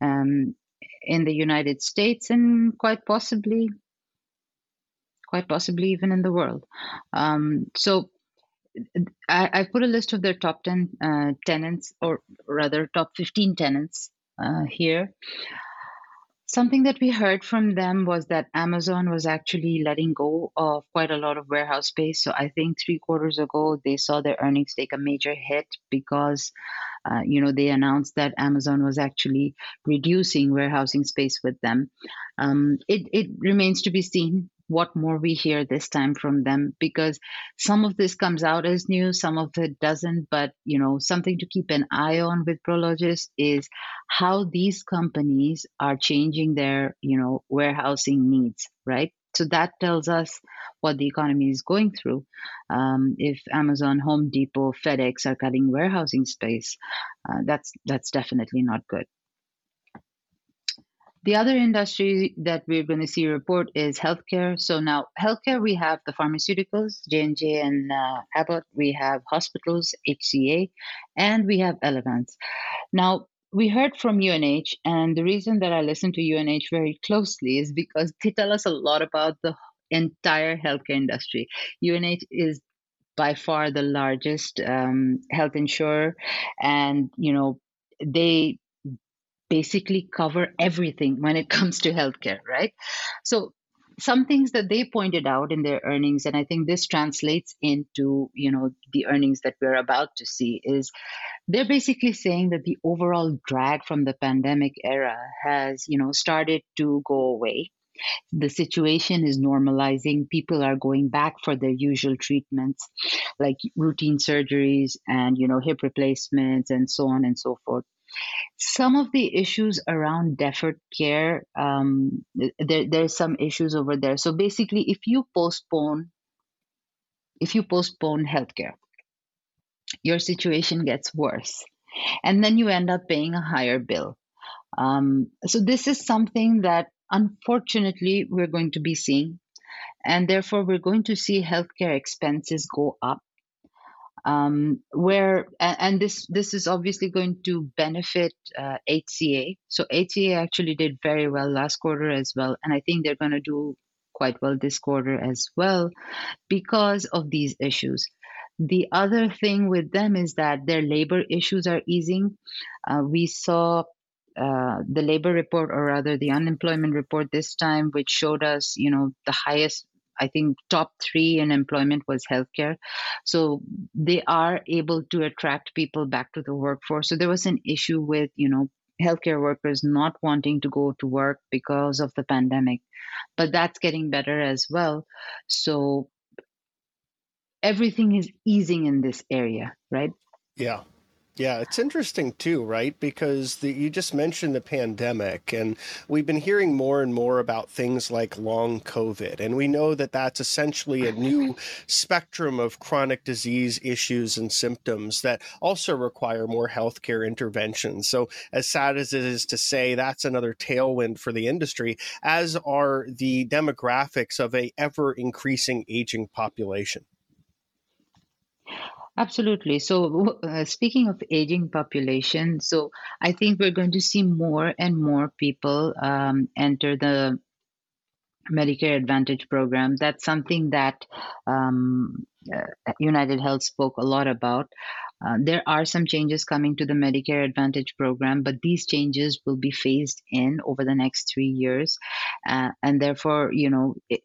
B: um, in the United States and quite possibly, quite possibly even in the world. Um, so I, I put a list of their top 10 uh, tenants, or rather, top 15 tenants uh, here. Something that we heard from them was that Amazon was actually letting go of quite a lot of warehouse space. So I think three quarters ago, they saw their earnings take a major hit because, uh, you know, they announced that Amazon was actually reducing warehousing space with them. Um, it, it remains to be seen what more we hear this time from them because some of this comes out as news some of it doesn't but you know something to keep an eye on with prologis is how these companies are changing their you know warehousing needs right? So that tells us what the economy is going through. Um, if amazon home depot fedex are cutting warehousing space uh, that's that's definitely not good the other industry that we're going to see report is healthcare. So now, healthcare, we have the pharmaceuticals, J&J and uh, Abbott. We have hospitals, HCA, and we have Elevance. Now, we heard from UNH, and the reason that I listen to UNH very closely is because they tell us a lot about the entire healthcare industry. UNH is by far the largest um, health insurer, and you know they basically cover everything when it comes to healthcare, right? So some things that they pointed out in their earnings and i think this translates into you know the earnings that we're about to see is they're basically saying that the overall drag from the pandemic era has you know started to go away. The situation is normalizing. People are going back for their usual treatments like routine surgeries and you know hip replacements and so on and so forth some of the issues around deferred care, um, there, there's some issues over there. So basically, if you postpone, if you postpone healthcare, your situation gets worse, and then you end up paying a higher bill. Um, so this is something that unfortunately we're going to be seeing, and therefore we're going to see healthcare expenses go up um, where and this this is obviously going to benefit uh, HCA. So HCA actually did very well last quarter as well, and I think they're going to do quite well this quarter as well because of these issues. The other thing with them is that their labor issues are easing. Uh, we saw uh, the labor report, or rather the unemployment report this time, which showed us, you know, the highest I think top three in employment was healthcare. So they are able to attract people back to the workforce. So there was an issue with, you know, healthcare workers not wanting to go to work because of the pandemic. But that's getting better as well. So everything is easing in this area, right?
A: Yeah. Yeah, it's interesting too, right? Because the, you just mentioned the pandemic, and we've been hearing more and more about things like long COVID. And we know that that's essentially a new spectrum of chronic disease issues and symptoms that also require more healthcare interventions. So, as sad as it is to say, that's another tailwind for the industry, as are the demographics of a ever increasing aging population.
B: Absolutely. So, uh, speaking of aging population, so I think we're going to see more and more people um, enter the Medicare Advantage program. That's something that um, uh, United Health spoke a lot about. Uh, there are some changes coming to the Medicare Advantage program, but these changes will be phased in over the next three years. Uh, and therefore, you know, it,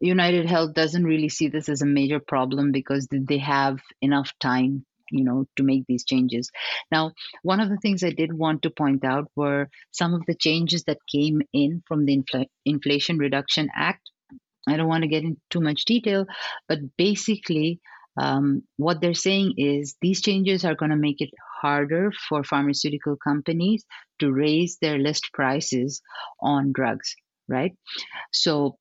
B: United Health doesn't really see this as a major problem because they have enough time you know to make these changes. Now one of the things i did want to point out were some of the changes that came in from the Infl- inflation reduction act. I don't want to get into too much detail but basically um, what they're saying is these changes are going to make it harder for pharmaceutical companies to raise their list prices on drugs right? So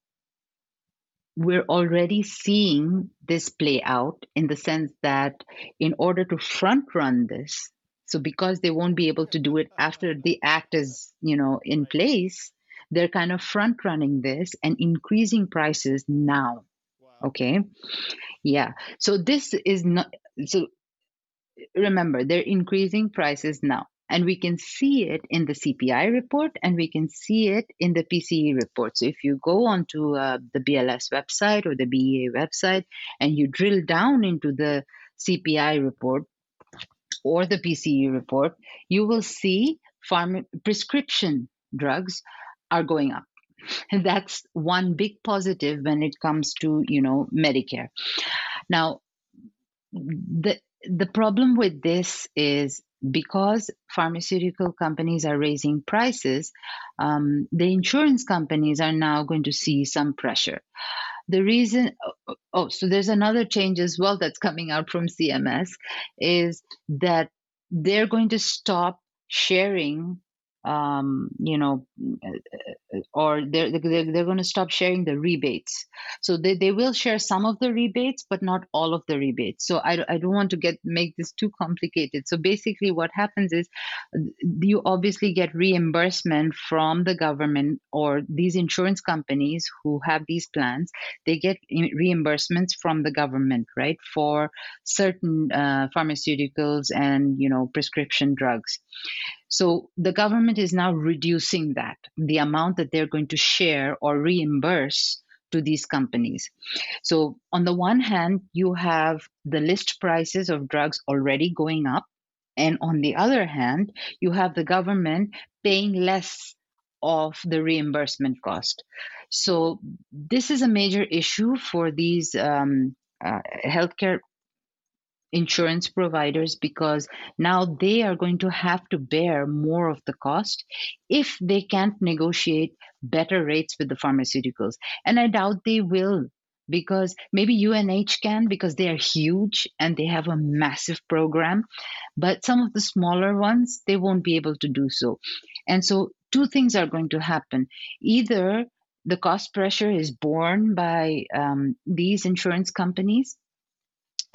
B: we're already seeing this play out in the sense that in order to front run this so because they won't be able to do it after the act is you know in place they're kind of front running this and increasing prices now. Okay? Yeah. So this is not so remember they're increasing prices now and we can see it in the CPI report and we can see it in the PCE report. So if you go onto uh, the BLS website or the BEA website and you drill down into the CPI report or the PCE report, you will see farm prescription drugs are going up. And that's one big positive when it comes to, you know, Medicare. Now, the the problem with this is because pharmaceutical companies are raising prices, um, the insurance companies are now going to see some pressure. The reason, oh, oh, so there's another change as well that's coming out from CMS is that they're going to stop sharing um, you know, or they're, they're, they're going to stop sharing the rebates. So they, they will share some of the rebates, but not all of the rebates. So I, I don't want to get make this too complicated. So basically, what happens is you obviously get reimbursement from the government or these insurance companies who have these plans. They get reimbursements from the government, right, for certain uh, pharmaceuticals and you know prescription drugs. So the government is now reducing that, the amount that they're going to share or reimburse to these companies. So, on the one hand, you have the list prices of drugs already going up. And on the other hand, you have the government paying less of the reimbursement cost. So, this is a major issue for these um, uh, healthcare insurance providers because now they are going to have to bear more of the cost if they can't negotiate better rates with the pharmaceuticals. And I doubt they will because maybe UNH can because they are huge and they have a massive program. But some of the smaller ones, they won't be able to do so. And so, two things are going to happen. Either the cost pressure is borne by um, these insurance companies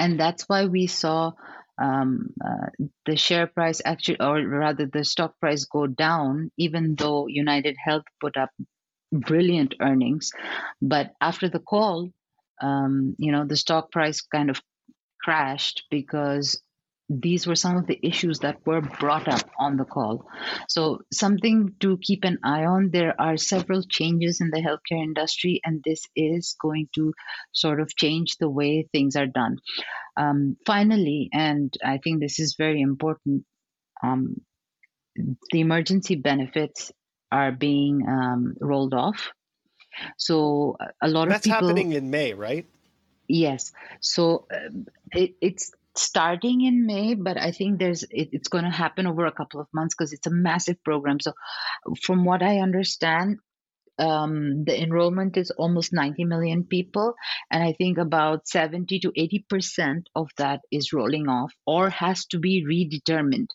B: and that's why we saw um, uh, the share price actually, or rather the stock price go down, even though United Health put up brilliant earnings. But after the call, um, you know, the stock price kind of crashed because these were some of the issues that were brought up on the call. So, something to keep an eye on. There are several changes in the healthcare industry, and this is going to sort of change the way things are done. Um, finally, and I think this is very important, um, the emergency benefits are being um, rolled off. So, a lot
A: That's
B: of people.
A: That's happening in May, right?
B: Yes. So, uh, it, it's starting in May, but I think there's it, it's going to happen over a couple of months because it's a massive program. So, from what I understand, um, the enrollment is almost 90 million people, and I think about 70 to 80 percent of that is rolling off or has to be redetermined.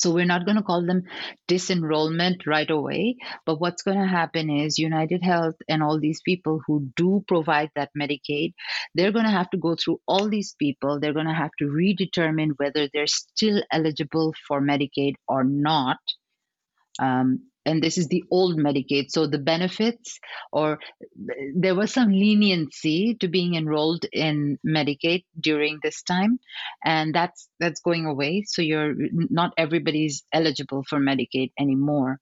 B: So we're not going to call them disenrollment right away. But what's going to happen is United Health and all these people who do provide that Medicaid, they're going to have to go through all these people. They're going to have to redetermine whether they're still eligible for Medicaid or not. Um, and this is the old Medicaid. So the benefits, or there was some leniency to being enrolled in Medicaid during this time, and that's that's going away. So you're not everybody's eligible for Medicaid anymore,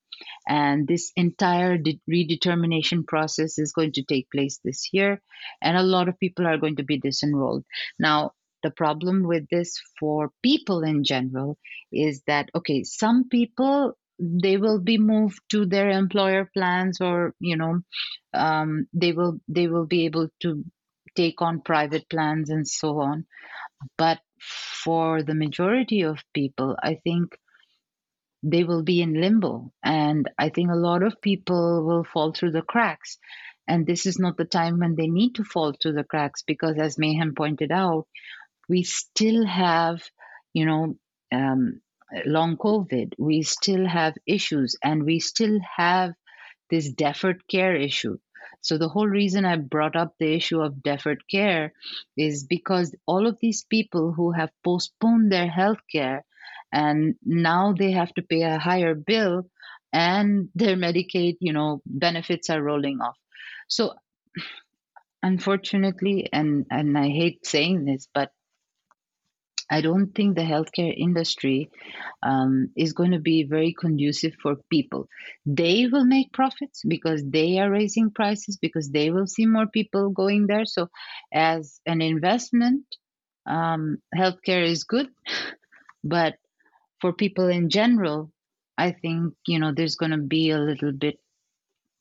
B: and this entire de- redetermination process is going to take place this year, and a lot of people are going to be disenrolled now. The problem with this for people in general is that okay, some people they will be moved to their employer plans or you know um, they will they will be able to take on private plans and so on. But for the majority of people i think they will be in limbo. And i think a lot of people will fall through the cracks. And this is not the time when they need to fall through the cracks because as mayhem pointed out we still have you know um, long COVID, we still have issues and we still have this deferred care issue. So, the whole reason I brought up the issue of deferred care is because all of these people who have postponed their health care and now they have to pay a higher bill and their Medicaid, you know, benefits are rolling off. So, unfortunately, and, and I hate saying this, but I don't think the healthcare industry um, is going to be very conducive for people. They will make profits because they are raising prices because they will see more people going there. So, as an investment, um, healthcare is good, but for people in general, I think, you know, there's going to be a little bit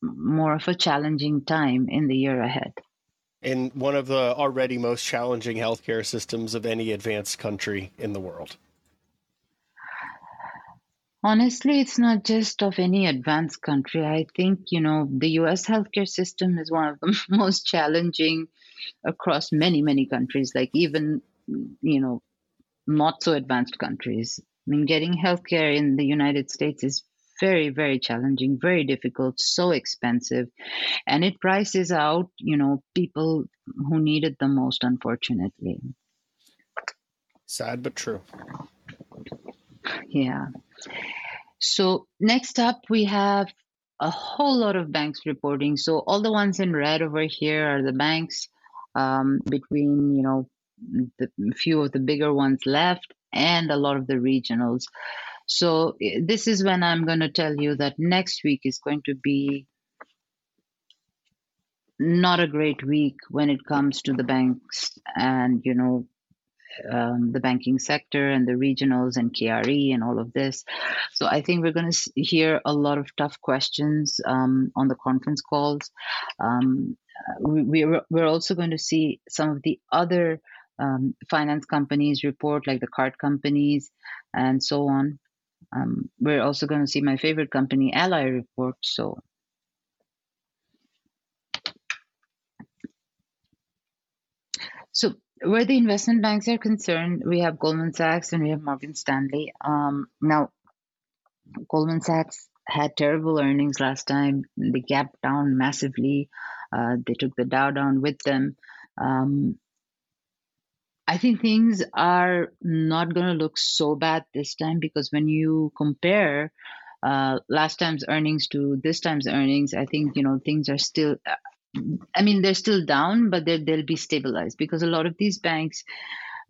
B: more of a challenging time in the year ahead.
A: In one of the already most challenging healthcare systems of any advanced country in the world.
B: Honestly, it's not just of any advanced country. I think, you know, the US healthcare system is one of the most challenging across many, many countries, like even, you know, not so advanced countries. I mean, getting healthcare in the United States is very, very challenging, very difficult, so expensive, and it prices out, you know, people who need it the most, unfortunately.
A: Sad but true.
B: Yeah. So next up, we have a whole lot of banks reporting. So all the ones in red over here are the banks um, between, you know, the few of the bigger ones left and a lot of the regionals. So this is when I'm going to tell you that next week is going to be not a great week when it comes to the banks and you know um, the banking sector and the regionals and KRE and all of this. So I think we're going to hear a lot of tough questions um, on the conference calls. Um, we, we're, we're also going to see some of the other um, finance companies report, like the card companies and so on. Um, we're also going to see my favorite company, Ally, report. So So where the investment banks are concerned, we have Goldman Sachs and we have Morgan Stanley. Um, now, Goldman Sachs had terrible earnings last time. They gapped down massively. Uh, they took the Dow down with them. Um, I think things are not going to look so bad this time because when you compare uh, last time's earnings to this time's earnings, I think you know things are still I mean, they're still down, but they'll be stabilized because a lot of these banks,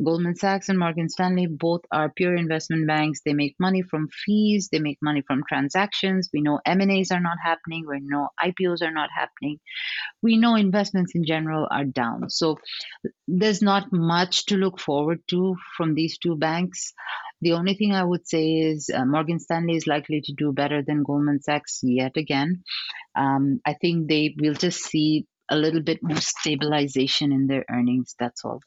B: Goldman Sachs and Morgan Stanley, both are pure investment banks. They make money from fees. They make money from transactions. We know M and A's are not happening. We know IPOs are not happening. We know investments in general are down. So there's not much to look forward to from these two banks. The only thing I would say is uh, Morgan Stanley is likely to do better than Goldman Sachs yet again. Um, I think they will just see a little bit more stabilization in their earnings. That's all.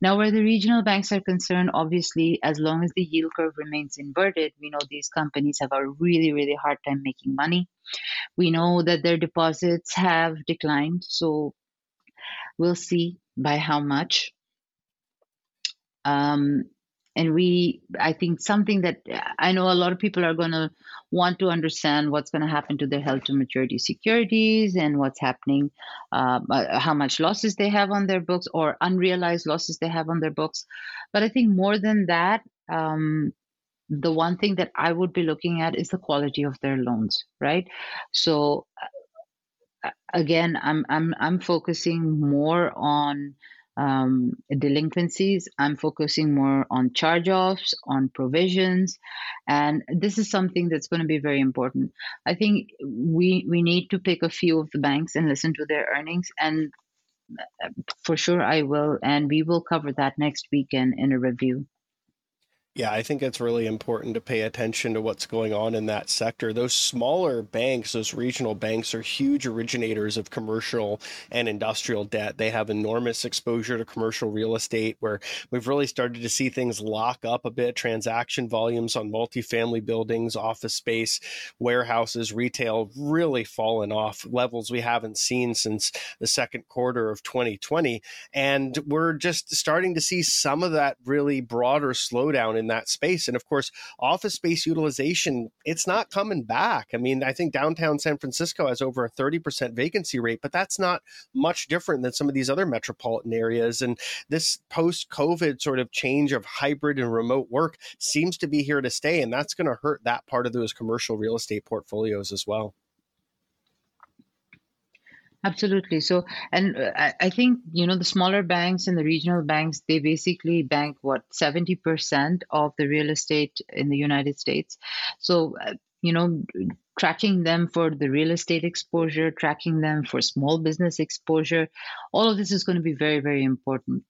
B: Now, where the regional banks are concerned, obviously, as long as the yield curve remains inverted, we know these companies have a really, really hard time making money. We know that their deposits have declined, so we'll see by how much. Um, and we i think something that i know a lot of people are going to want to understand what's going to happen to their held to maturity securities and what's happening uh, how much losses they have on their books or unrealized losses they have on their books. But i think more than that um, the one thing that i would be looking at is the quality of their loans right? So uh, again i'm i'm i'm focusing more on um, delinquencies. I'm focusing more on charge offs, on provisions. And this is something that's going to be very important. I think we, we need to pick a few of the banks and listen to their earnings. And uh, for sure, I will. And we will cover that next weekend in a review.
A: Yeah, I think it's really important to pay attention to what's going on in that sector. Those smaller banks, those regional banks, are huge originators of commercial and industrial debt. They have enormous exposure to commercial real estate, where we've really started to see things lock up a bit. Transaction volumes on multifamily buildings, office space, warehouses, retail really fallen off levels we haven't seen since the second quarter of 2020. And we're just starting to see some of that really broader slowdown in that space. And of course, office space utilization, it's not coming back. I mean, I think downtown San Francisco has over a 30% vacancy rate, but that's not much different than some of these other metropolitan areas. And this post COVID sort of change of hybrid and remote work seems to be here to stay. And that's going to hurt that part of those commercial real estate portfolios as well.
B: Absolutely. So, and uh, I, think, you know, the smaller banks and the regional banks, they basically bank what, 70% of the real estate in the United States. So, uh, you know, tracking them for the real estate exposure, tracking them for small business exposure, all of this is going to be very, very important.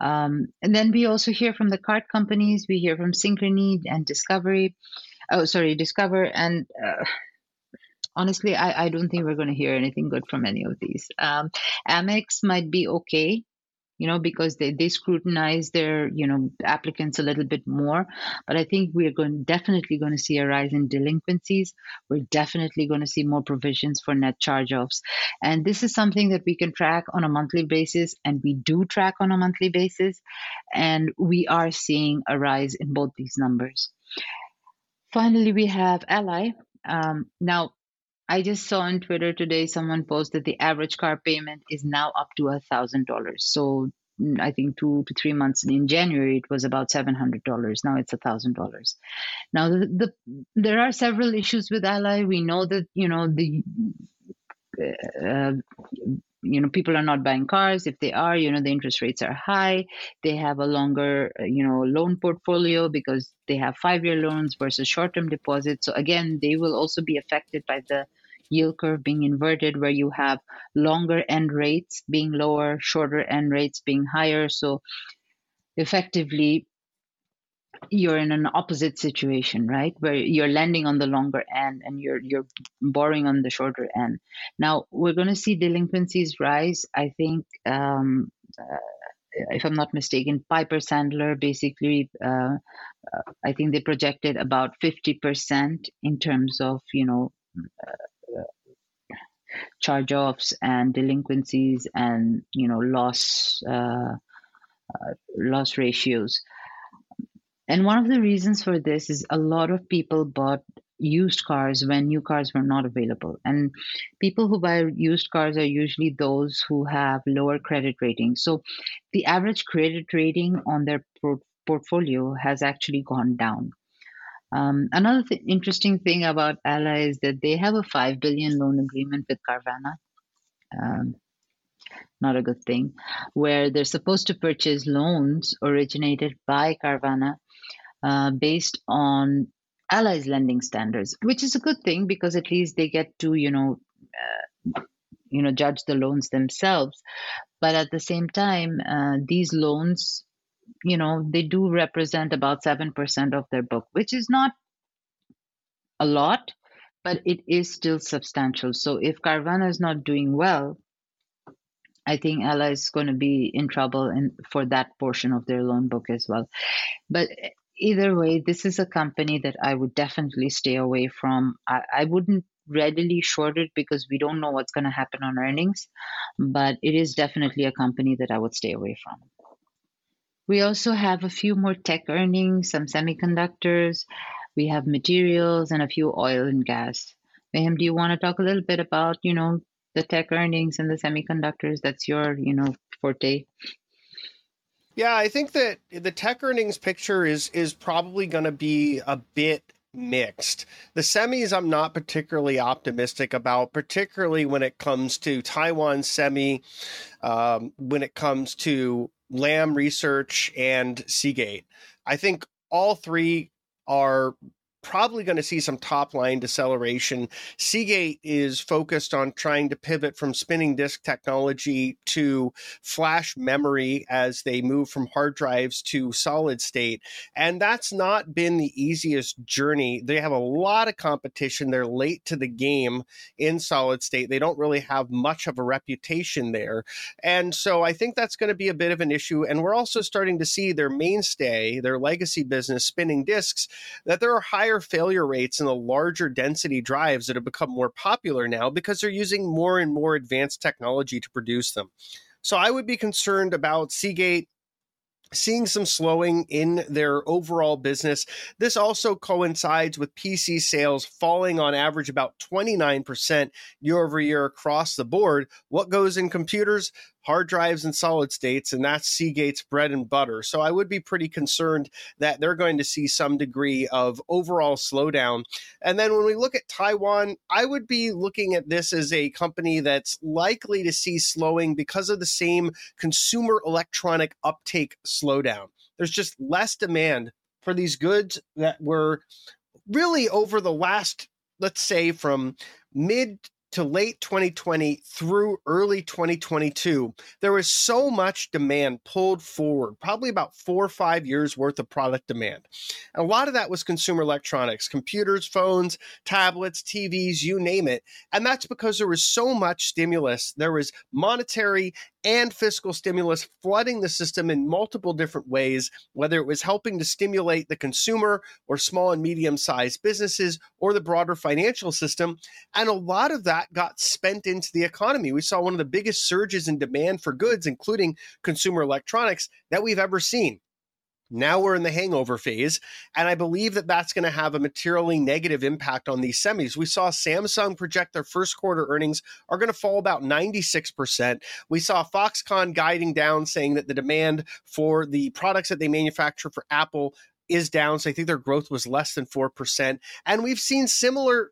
B: Um, and then we also hear from the card companies, we hear from Synchrony and Discovery. oh, sorry, Discover and. Uh, honestly, I, I don't think we're going to hear anything good from any of these. Um, Amex might be okay you know, because they, they scrutinize their, you know, applicants a little bit more. But I think we're going definitely going to see a rise in delinquencies. We're definitely going to see more provisions for net charge-offs. And this is something that we can track on a monthly basis, and we do track on a monthly basis. And we are seeing a rise in both these numbers. Finally, we have Ally. Um, now, I just saw on Twitter today someone posted the average car payment is now up to a thousand dollars. So mm, I think two to three months in January it was about seven hundred dollars. Now it's a thousand dollars. Now the, the there are several issues with Ally. We know that you know the uh, you know people are not buying cars if they are you know the interest rates are high they have a longer uh, you know loan portfolio because they have 5 year loans versus short term deposits so again they will also be affected by the yield curve being inverted where you have longer end rates being lower shorter end rates being higher so effectively you're in an opposite situation, right? Where you're lending on the longer end and you're you're borrowing on the shorter end. Now we're going to see delinquencies rise. I think, um, uh, if I'm not mistaken, Piper Sandler basically, uh, uh, I think they projected about 50% in terms of you know. Uh, charge-offs and delinquencies and you know loss uh, uh, loss ratios and one of the reasons for this is a lot of people bought used cars when new cars were not available. And people who buy used cars are usually those who have lower credit ratings. So the average credit rating on their por- portfolio has actually gone down. Um, another th- interesting thing about Ally is that they have a 5 billion loan agreement with Carvana. Um, not a good thing, where they're supposed to purchase loans originated by Carvana uh, based on Ally's lending standards, which is a good thing because at least they get to, you know, uh, you know, judge the loans themselves. But at the same time, uh, these loans, you know, they do represent about seven percent of their book, which is not a lot, but it is still substantial. So if Carvana is not doing well, I think Ally is going to be in trouble in, for that portion of their loan book as well. But either way, this is a company that I would definitely stay away from. I, I wouldn't readily short it because we don't know what's going to happen on earnings, but it is definitely a company that I would stay away from. We also have a few more tech earnings, some semiconductors, we have materials, and a few oil and gas. Mayhem, do you want to talk a little bit about, you know, the tech earnings and the semiconductors? That's your, you know, forte.
A: Yeah, I think that the tech earnings picture is is probably going to be a bit mixed. The semis I'm not particularly optimistic about, particularly when it comes to Taiwan Semi, um, when it comes to Lam Research and Seagate. I think all three are probably going to see some top line deceleration. Seagate is focused on trying to pivot from spinning disk technology to flash memory as they move from hard drives to solid state. And that's not been the easiest journey. They have a lot of competition. They're late to the game in solid state. They don't really have much of a reputation there. And so I think that's going to be a bit of an issue. And we're also starting to see their mainstay, their legacy business, spinning disks, that there are higher higher failure rates in the larger density drives that have become more popular now because they're using more and more advanced technology to produce them. So I would be concerned about Seagate seeing some slowing in their overall business. This also coincides with PC sales falling on average about 29% year over year across the board. What goes in computers? Hard drives and solid states, and that's Seagate's bread and butter. So I would be pretty concerned that they're going to see some degree of overall slowdown. And then when we look at Taiwan, I would be looking at this as a company that's likely to see slowing because of the same consumer electronic uptake slowdown. There's just less demand for these goods that were really over the last, let's say, from mid to late 2020 through early 2022, there was so much demand pulled forward, probably about four or five years worth of product demand. And a lot of that was consumer electronics, computers, phones, tablets, TVs, you name it. And that's because there was so much stimulus. There was monetary and fiscal stimulus flooding the system in multiple different ways, whether it was helping to stimulate the consumer or small and medium sized businesses or the broader financial system. And a lot of that got spent into the economy. We saw one of the biggest surges in demand for goods, including consumer electronics, that we've ever seen. Now we're in the hangover phase, and I believe that that's going to have a materially negative impact on these semis. We saw Samsung project their first quarter earnings are going to fall about 96%. We saw Foxconn guiding down, saying that the demand for the products that they manufacture for Apple is down. So I think their growth was less than 4%. And we've seen similar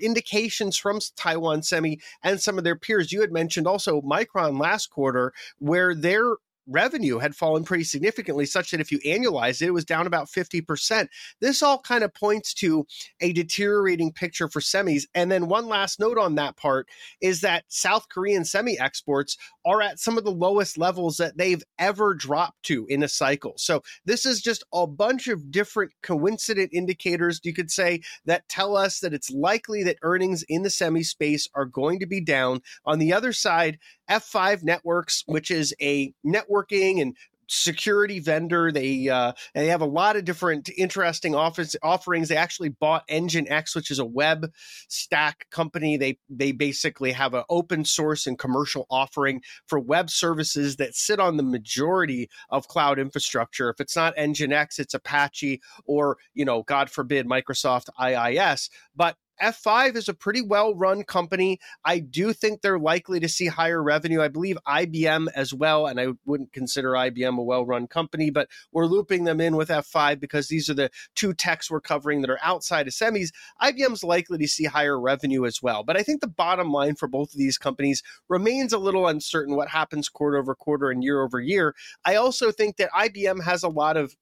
A: indications from Taiwan Semi and some of their peers. You had mentioned also Micron last quarter, where their revenue had fallen pretty significantly, such that if you annualize it, it was down about 50%. This all kind of points to a deteriorating picture for semis. And then one last note on that part is that South Korean semi exports are at some of the lowest levels that they've ever dropped to in a cycle. So this is just a bunch of different coincident indicators, you could say, that tell us that it's likely that earnings in the semi space are going to be down. On the other side, F5 Networks, which is a networking and security vendor. They uh, they have a lot of different interesting office offerings. They actually bought NGINX, which is a web stack company. They they basically have an open source and commercial offering for web services that sit on the majority of cloud infrastructure. If it's not NGINX, it's Apache or you know, God forbid, Microsoft IIS. But F5 is a pretty well run company. I do think they're likely to see higher revenue. I believe IBM as well, and I wouldn't consider IBM a well run company, but we're looping them in with F5 because these are the two techs we're covering that are outside of semis. IBM's likely to see higher revenue as well. But I think the bottom line for both of these companies remains a little uncertain what happens quarter over quarter and year over year. I also think that IBM has a lot of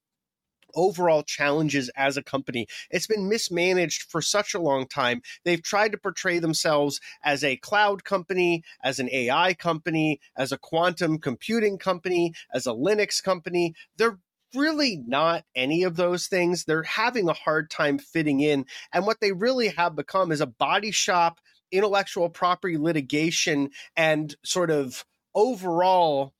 A: overall challenges as a company. It's been mismanaged for such a long time. They've tried to portray themselves as a cloud company, as an AI company, as a quantum computing company, as a Linux company. They're really not any of those things. They're having a hard time fitting in. And what they really have become is a body shop, intellectual property litigation, and sort of overall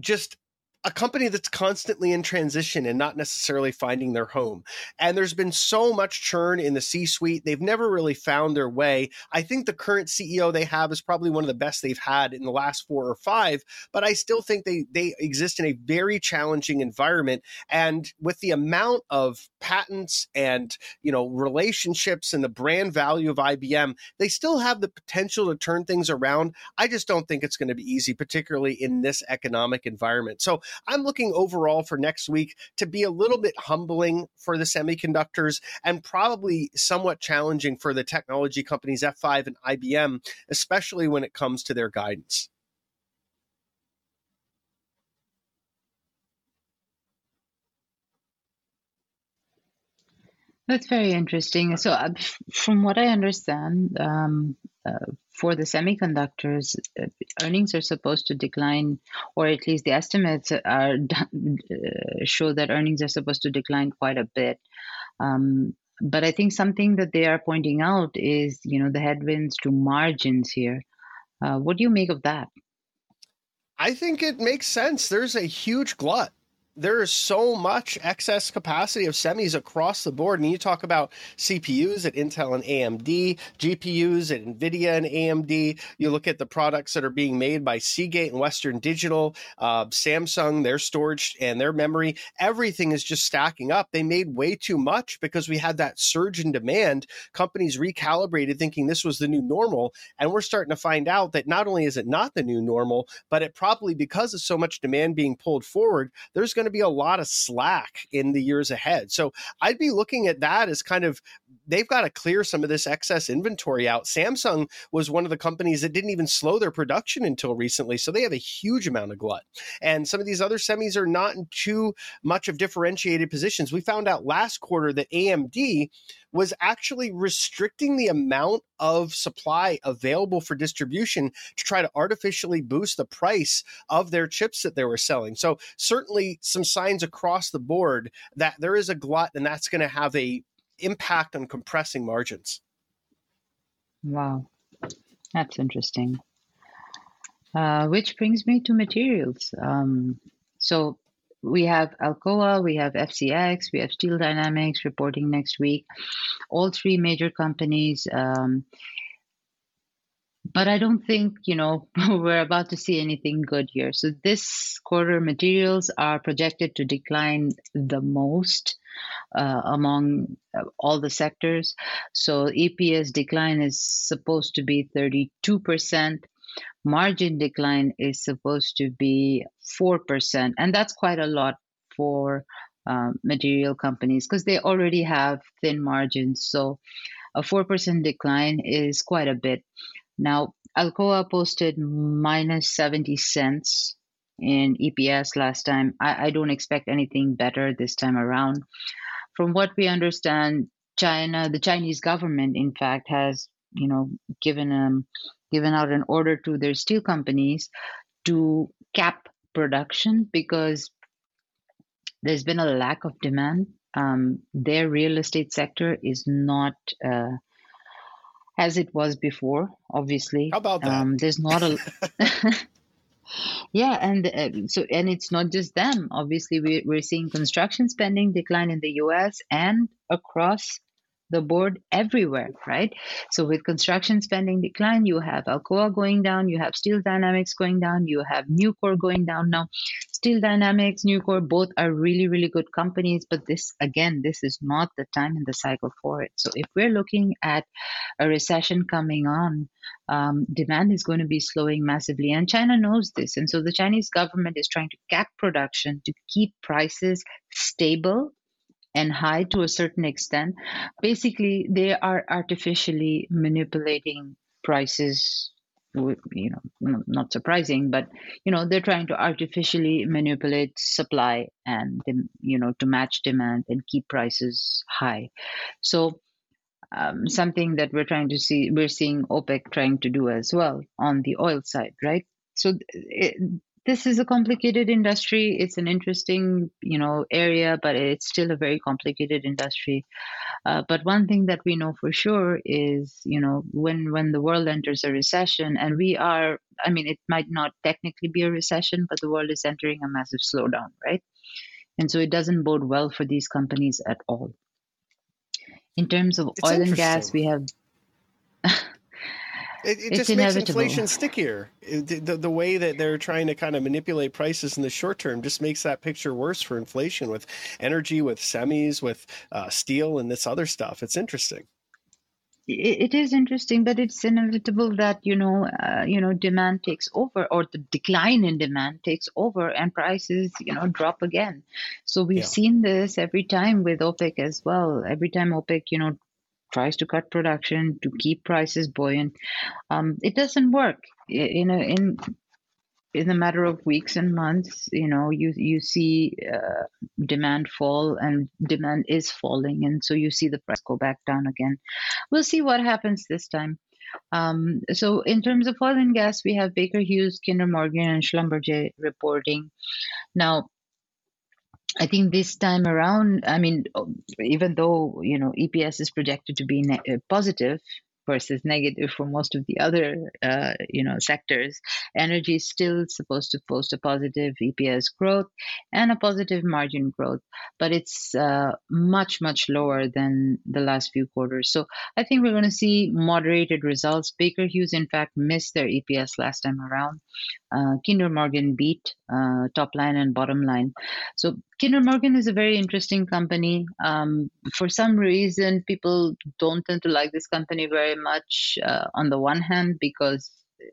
A: just a company that's constantly in transition and not necessarily finding their home. And there's been so much churn in the C suite. They've never really found their way. I think the current CEO they have is probably one of the best they've had in the last four or five, but I still think they, they exist in a very challenging environment. And with the amount of patents and, you know, relationships and the brand value of IBM, they still have the potential to turn things around. I just don't think it's going to be easy, particularly in this economic environment. So I'm looking overall for next week to be a little bit humbling for the semiconductors and probably somewhat challenging for the technology companies F5 and IBM, especially when it comes to their guidance.
B: That's very interesting. So, uh, from what I understand, um, uh, for the semiconductors, uh, earnings are supposed to decline, or at least the estimates are uh, show that earnings are supposed to decline quite a bit. Um, but I think something that they are pointing out is, you know, the headwinds to margins here. Uh, what do you make of that?
A: I think it makes sense. There's a huge glut there is so much excess capacity of semis across the board. And you talk about CPUs at Intel and AMD, GPUs at NVIDIA and AMD. You look at the products that are being made by Seagate and Western Digital, uh, Samsung, their storage and their memory. Everything is just stacking up. They made way too much because we had that surge in demand. Companies recalibrated thinking this was the new normal. And we're starting to find out that not only is it not the new normal, but it probably, because of so much demand being pulled forward, there's going going to be a lot of slack in the years ahead. So I'd be looking at that as kind of they've got to clear some of this excess inventory out. Samsung was one of the companies that didn't even slow their production until recently, so they have a huge amount of glut. And some of these other semis are not in too much of differentiated positions. We found out last quarter that AMD was actually restricting the amount of supply available for distribution to try to artificially boost the price of their chips that they were selling. So certainly some signs across the board that there is a glut and that's going to have a impact on compressing margins.
B: Wow. That's interesting. Uh, which brings me to materials. Um, so we have Alcoa, we have FCX, we have Steel Dynamics reporting next week. All three major companies. Um, but I don't think, you know, we're about to see anything good here. So this quarter materials are projected to decline the most uh, among uh, all the sectors. So EPS decline is supposed to be 32%. Margin decline is supposed to be 4%. And that's quite a lot for uh, material companies because they already have thin margins. So a 4% decline is quite a bit. Now, Alcoa posted minus 70 cents in EPS last time. I, I don't expect anything better this time around. From what we understand, China, the Chinese government, in fact, has you know given um given out an order to their steel companies to cap production because there's been a lack of demand. Um, their real estate sector is not uh, as it was before. Obviously,
A: how about that? Um,
B: there's not a Yeah, and uh, so and it's not just them. Obviously, we, we're seeing construction spending decline in the U.S. and across the board everywhere, right? So with construction spending decline, you have Alcoa going down, you have Steel Dynamics going down, you have Nucor going down. Now, Steel Dynamics, Nucor, both are really, really good companies, but this, again, this is not the time in the cycle for it. So if we're looking at a recession coming on, um, demand is going to be slowing massively. And China knows this. And so the Chinese government is trying to cap production to keep prices stable and high to a certain extent. Basically, they are artificially manipulating prices you know not surprising but you know they're trying to artificially manipulate supply and you know to match demand and keep prices high so um, something that we're trying to see we're seeing opec trying to do as well on the oil side right so it, this is a complicated industry. It's an interesting you know area but it's still a very complicated industry. Uh, but one thing that we know for sure is you know when when the world enters a recession and we are i mean it might not technically be a recession but the world is entering a massive slowdown right? And so it doesn't bode well for these companies at all. In terms of it's oil and gas we have
A: It, it just makes inflation stickier. the, the way that they're trying to kind of manipulate prices in the short term just makes that picture worse for inflation with energy, with semis, with uh, steel, and this other stuff. It's interesting.
B: It is interesting, but it's inevitable that you know, uh, you know, demand takes over, or the decline in demand takes over, and prices, you know, drop again. So we've yeah. seen this every time with OPEC as well. Every time OPEC, you know, tries to cut production to keep prices buoyant. Um, it doesn't work. In a, in in a matter of weeks and months, you know, you you see uh, demand fall and demand is falling, and so you see the price go back down again. We'll see what happens this time. Um, so in terms of oil and gas, we have Baker Hughes, Kinder Morgan, and Schlumberger reporting. Now, I think this time around, I mean, even though you know EPS is projected to be ne- uh, positive, versus negative for most of the other uh, you know sectors energy is still supposed to post a positive eps growth and a positive margin growth but it's uh, much much lower than the last few quarters. So i think we're going to see moderated results. Baker hughes in fact missed their eps last time around. Uh, kinder morgan beat uh, top line and bottom line. So Kinder Morgan is a very interesting company. Um, for some reason, people don't tend to like this company very much. Uh, on the one hand, because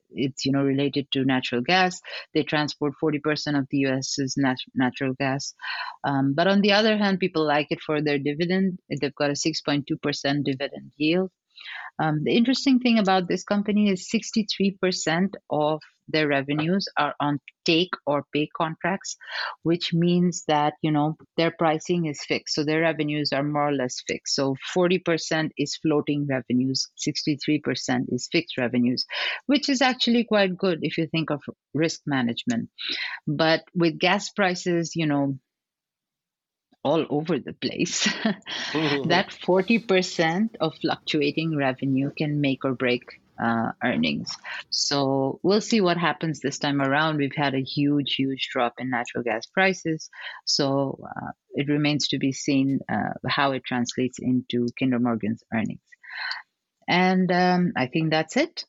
B: it's you know related to natural gas, they transport forty percent of the U.S.'s nat- natural gas. Um, but on the other hand, people like it for their dividend. They've got a six point two percent dividend yield. Um, the interesting thing about this company is 63% of their revenues are on take or pay contracts, which means that you know their pricing is fixed, so their revenues are more or less fixed. So 40% is floating revenues, 63% is fixed revenues, which is actually quite good if you think of risk management. But with gas prices, you know, all over the place, mm-hmm. that 40% of fluctuating revenue can make or break uh, earnings. So we'll see what happens this time around. We've had a huge, huge drop in natural gas prices. So uh, it remains to be seen uh, how it translates into Kinder Morgan's earnings. And um, I think that's it.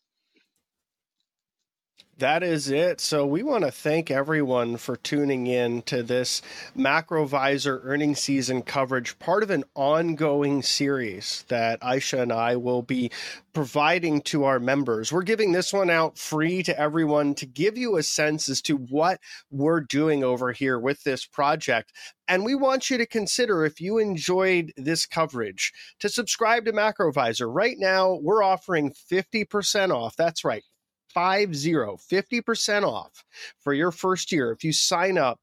A: That is it. So we want to thank everyone for tuning in to this Macrovisor earnings season coverage, part of an ongoing series that Ayesha and I will be providing to our members. We're giving this one out free to everyone to give you a sense as to what we're doing over here with this project. And we want you to consider if you enjoyed this coverage to subscribe to Macrovisor. Right now, we're offering 50% off. That's right, five zero, 50% off for your first year if you sign up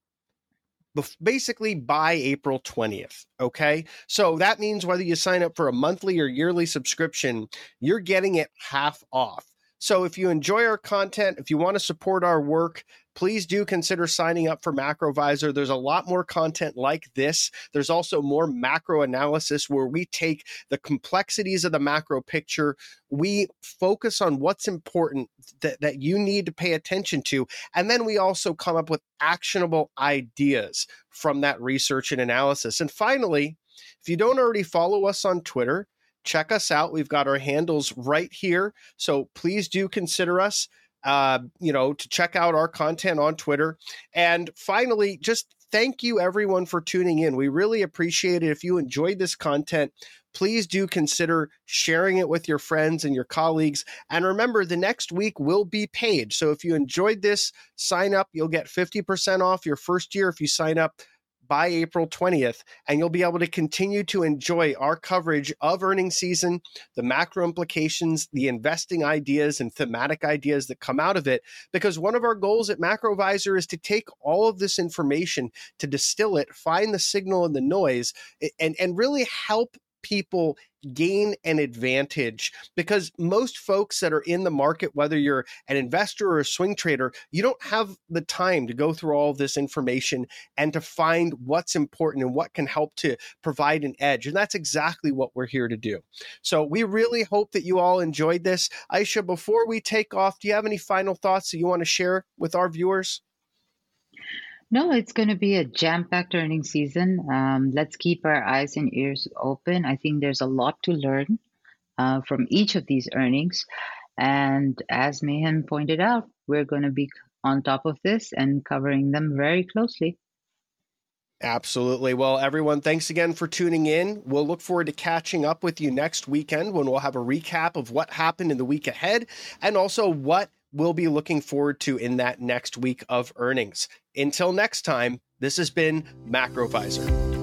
A: basically by April 20th. Okay. So that means whether you sign up for a monthly or yearly subscription, you're getting it half off. So if you enjoy our content, if you want to support our work, please do consider signing up for Macrovisor. There's a lot more content like this. There's also more macro analysis where we take the complexities of the macro picture. We focus on what's important that, that you need to pay attention to. And then we also come up with actionable ideas from that research and analysis. And finally, if you don't already follow us on Twitter, check us out. We've got our handles right here. So please do consider us uh, you know, to check out our content on Twitter. And finally, just thank you everyone for tuning in. We really appreciate it. If you enjoyed this content, please do consider sharing it with your friends and your colleagues. And remember, the next week will be paid. So if you enjoyed this, sign up. You'll get 50% off your first year if you sign up by April 20th, and you'll be able to continue to enjoy our coverage of earnings season, the macro implications, the investing ideas and thematic ideas that come out of it. Because one of our goals at Macrovisor is to take all of this information, to distill it, find the signal and the noise, and, and really help people gain an advantage because most folks that are in the market, whether you're an investor or a swing trader, you don't have the time to go through all this information and to find what's important and what can help to provide an edge. And that's exactly what we're here to do. So we really hope that you all enjoyed this. Ayesha, before we take off, do you have any final thoughts that you want to share with our viewers?
B: No, it's going to be a jam-packed earnings season. Um, let's keep our eyes and ears open. I think there's a lot to learn uh, from each of these earnings. And as Mayhem pointed out, we're going to be on top of this and covering them very closely.
A: Absolutely. Well, everyone, thanks again for tuning in. We'll look forward to catching up with you next weekend when we'll have a recap of what happened in the week ahead and also what we'll be looking forward to in that next week of earnings. Until next time, this has been Macrovisor.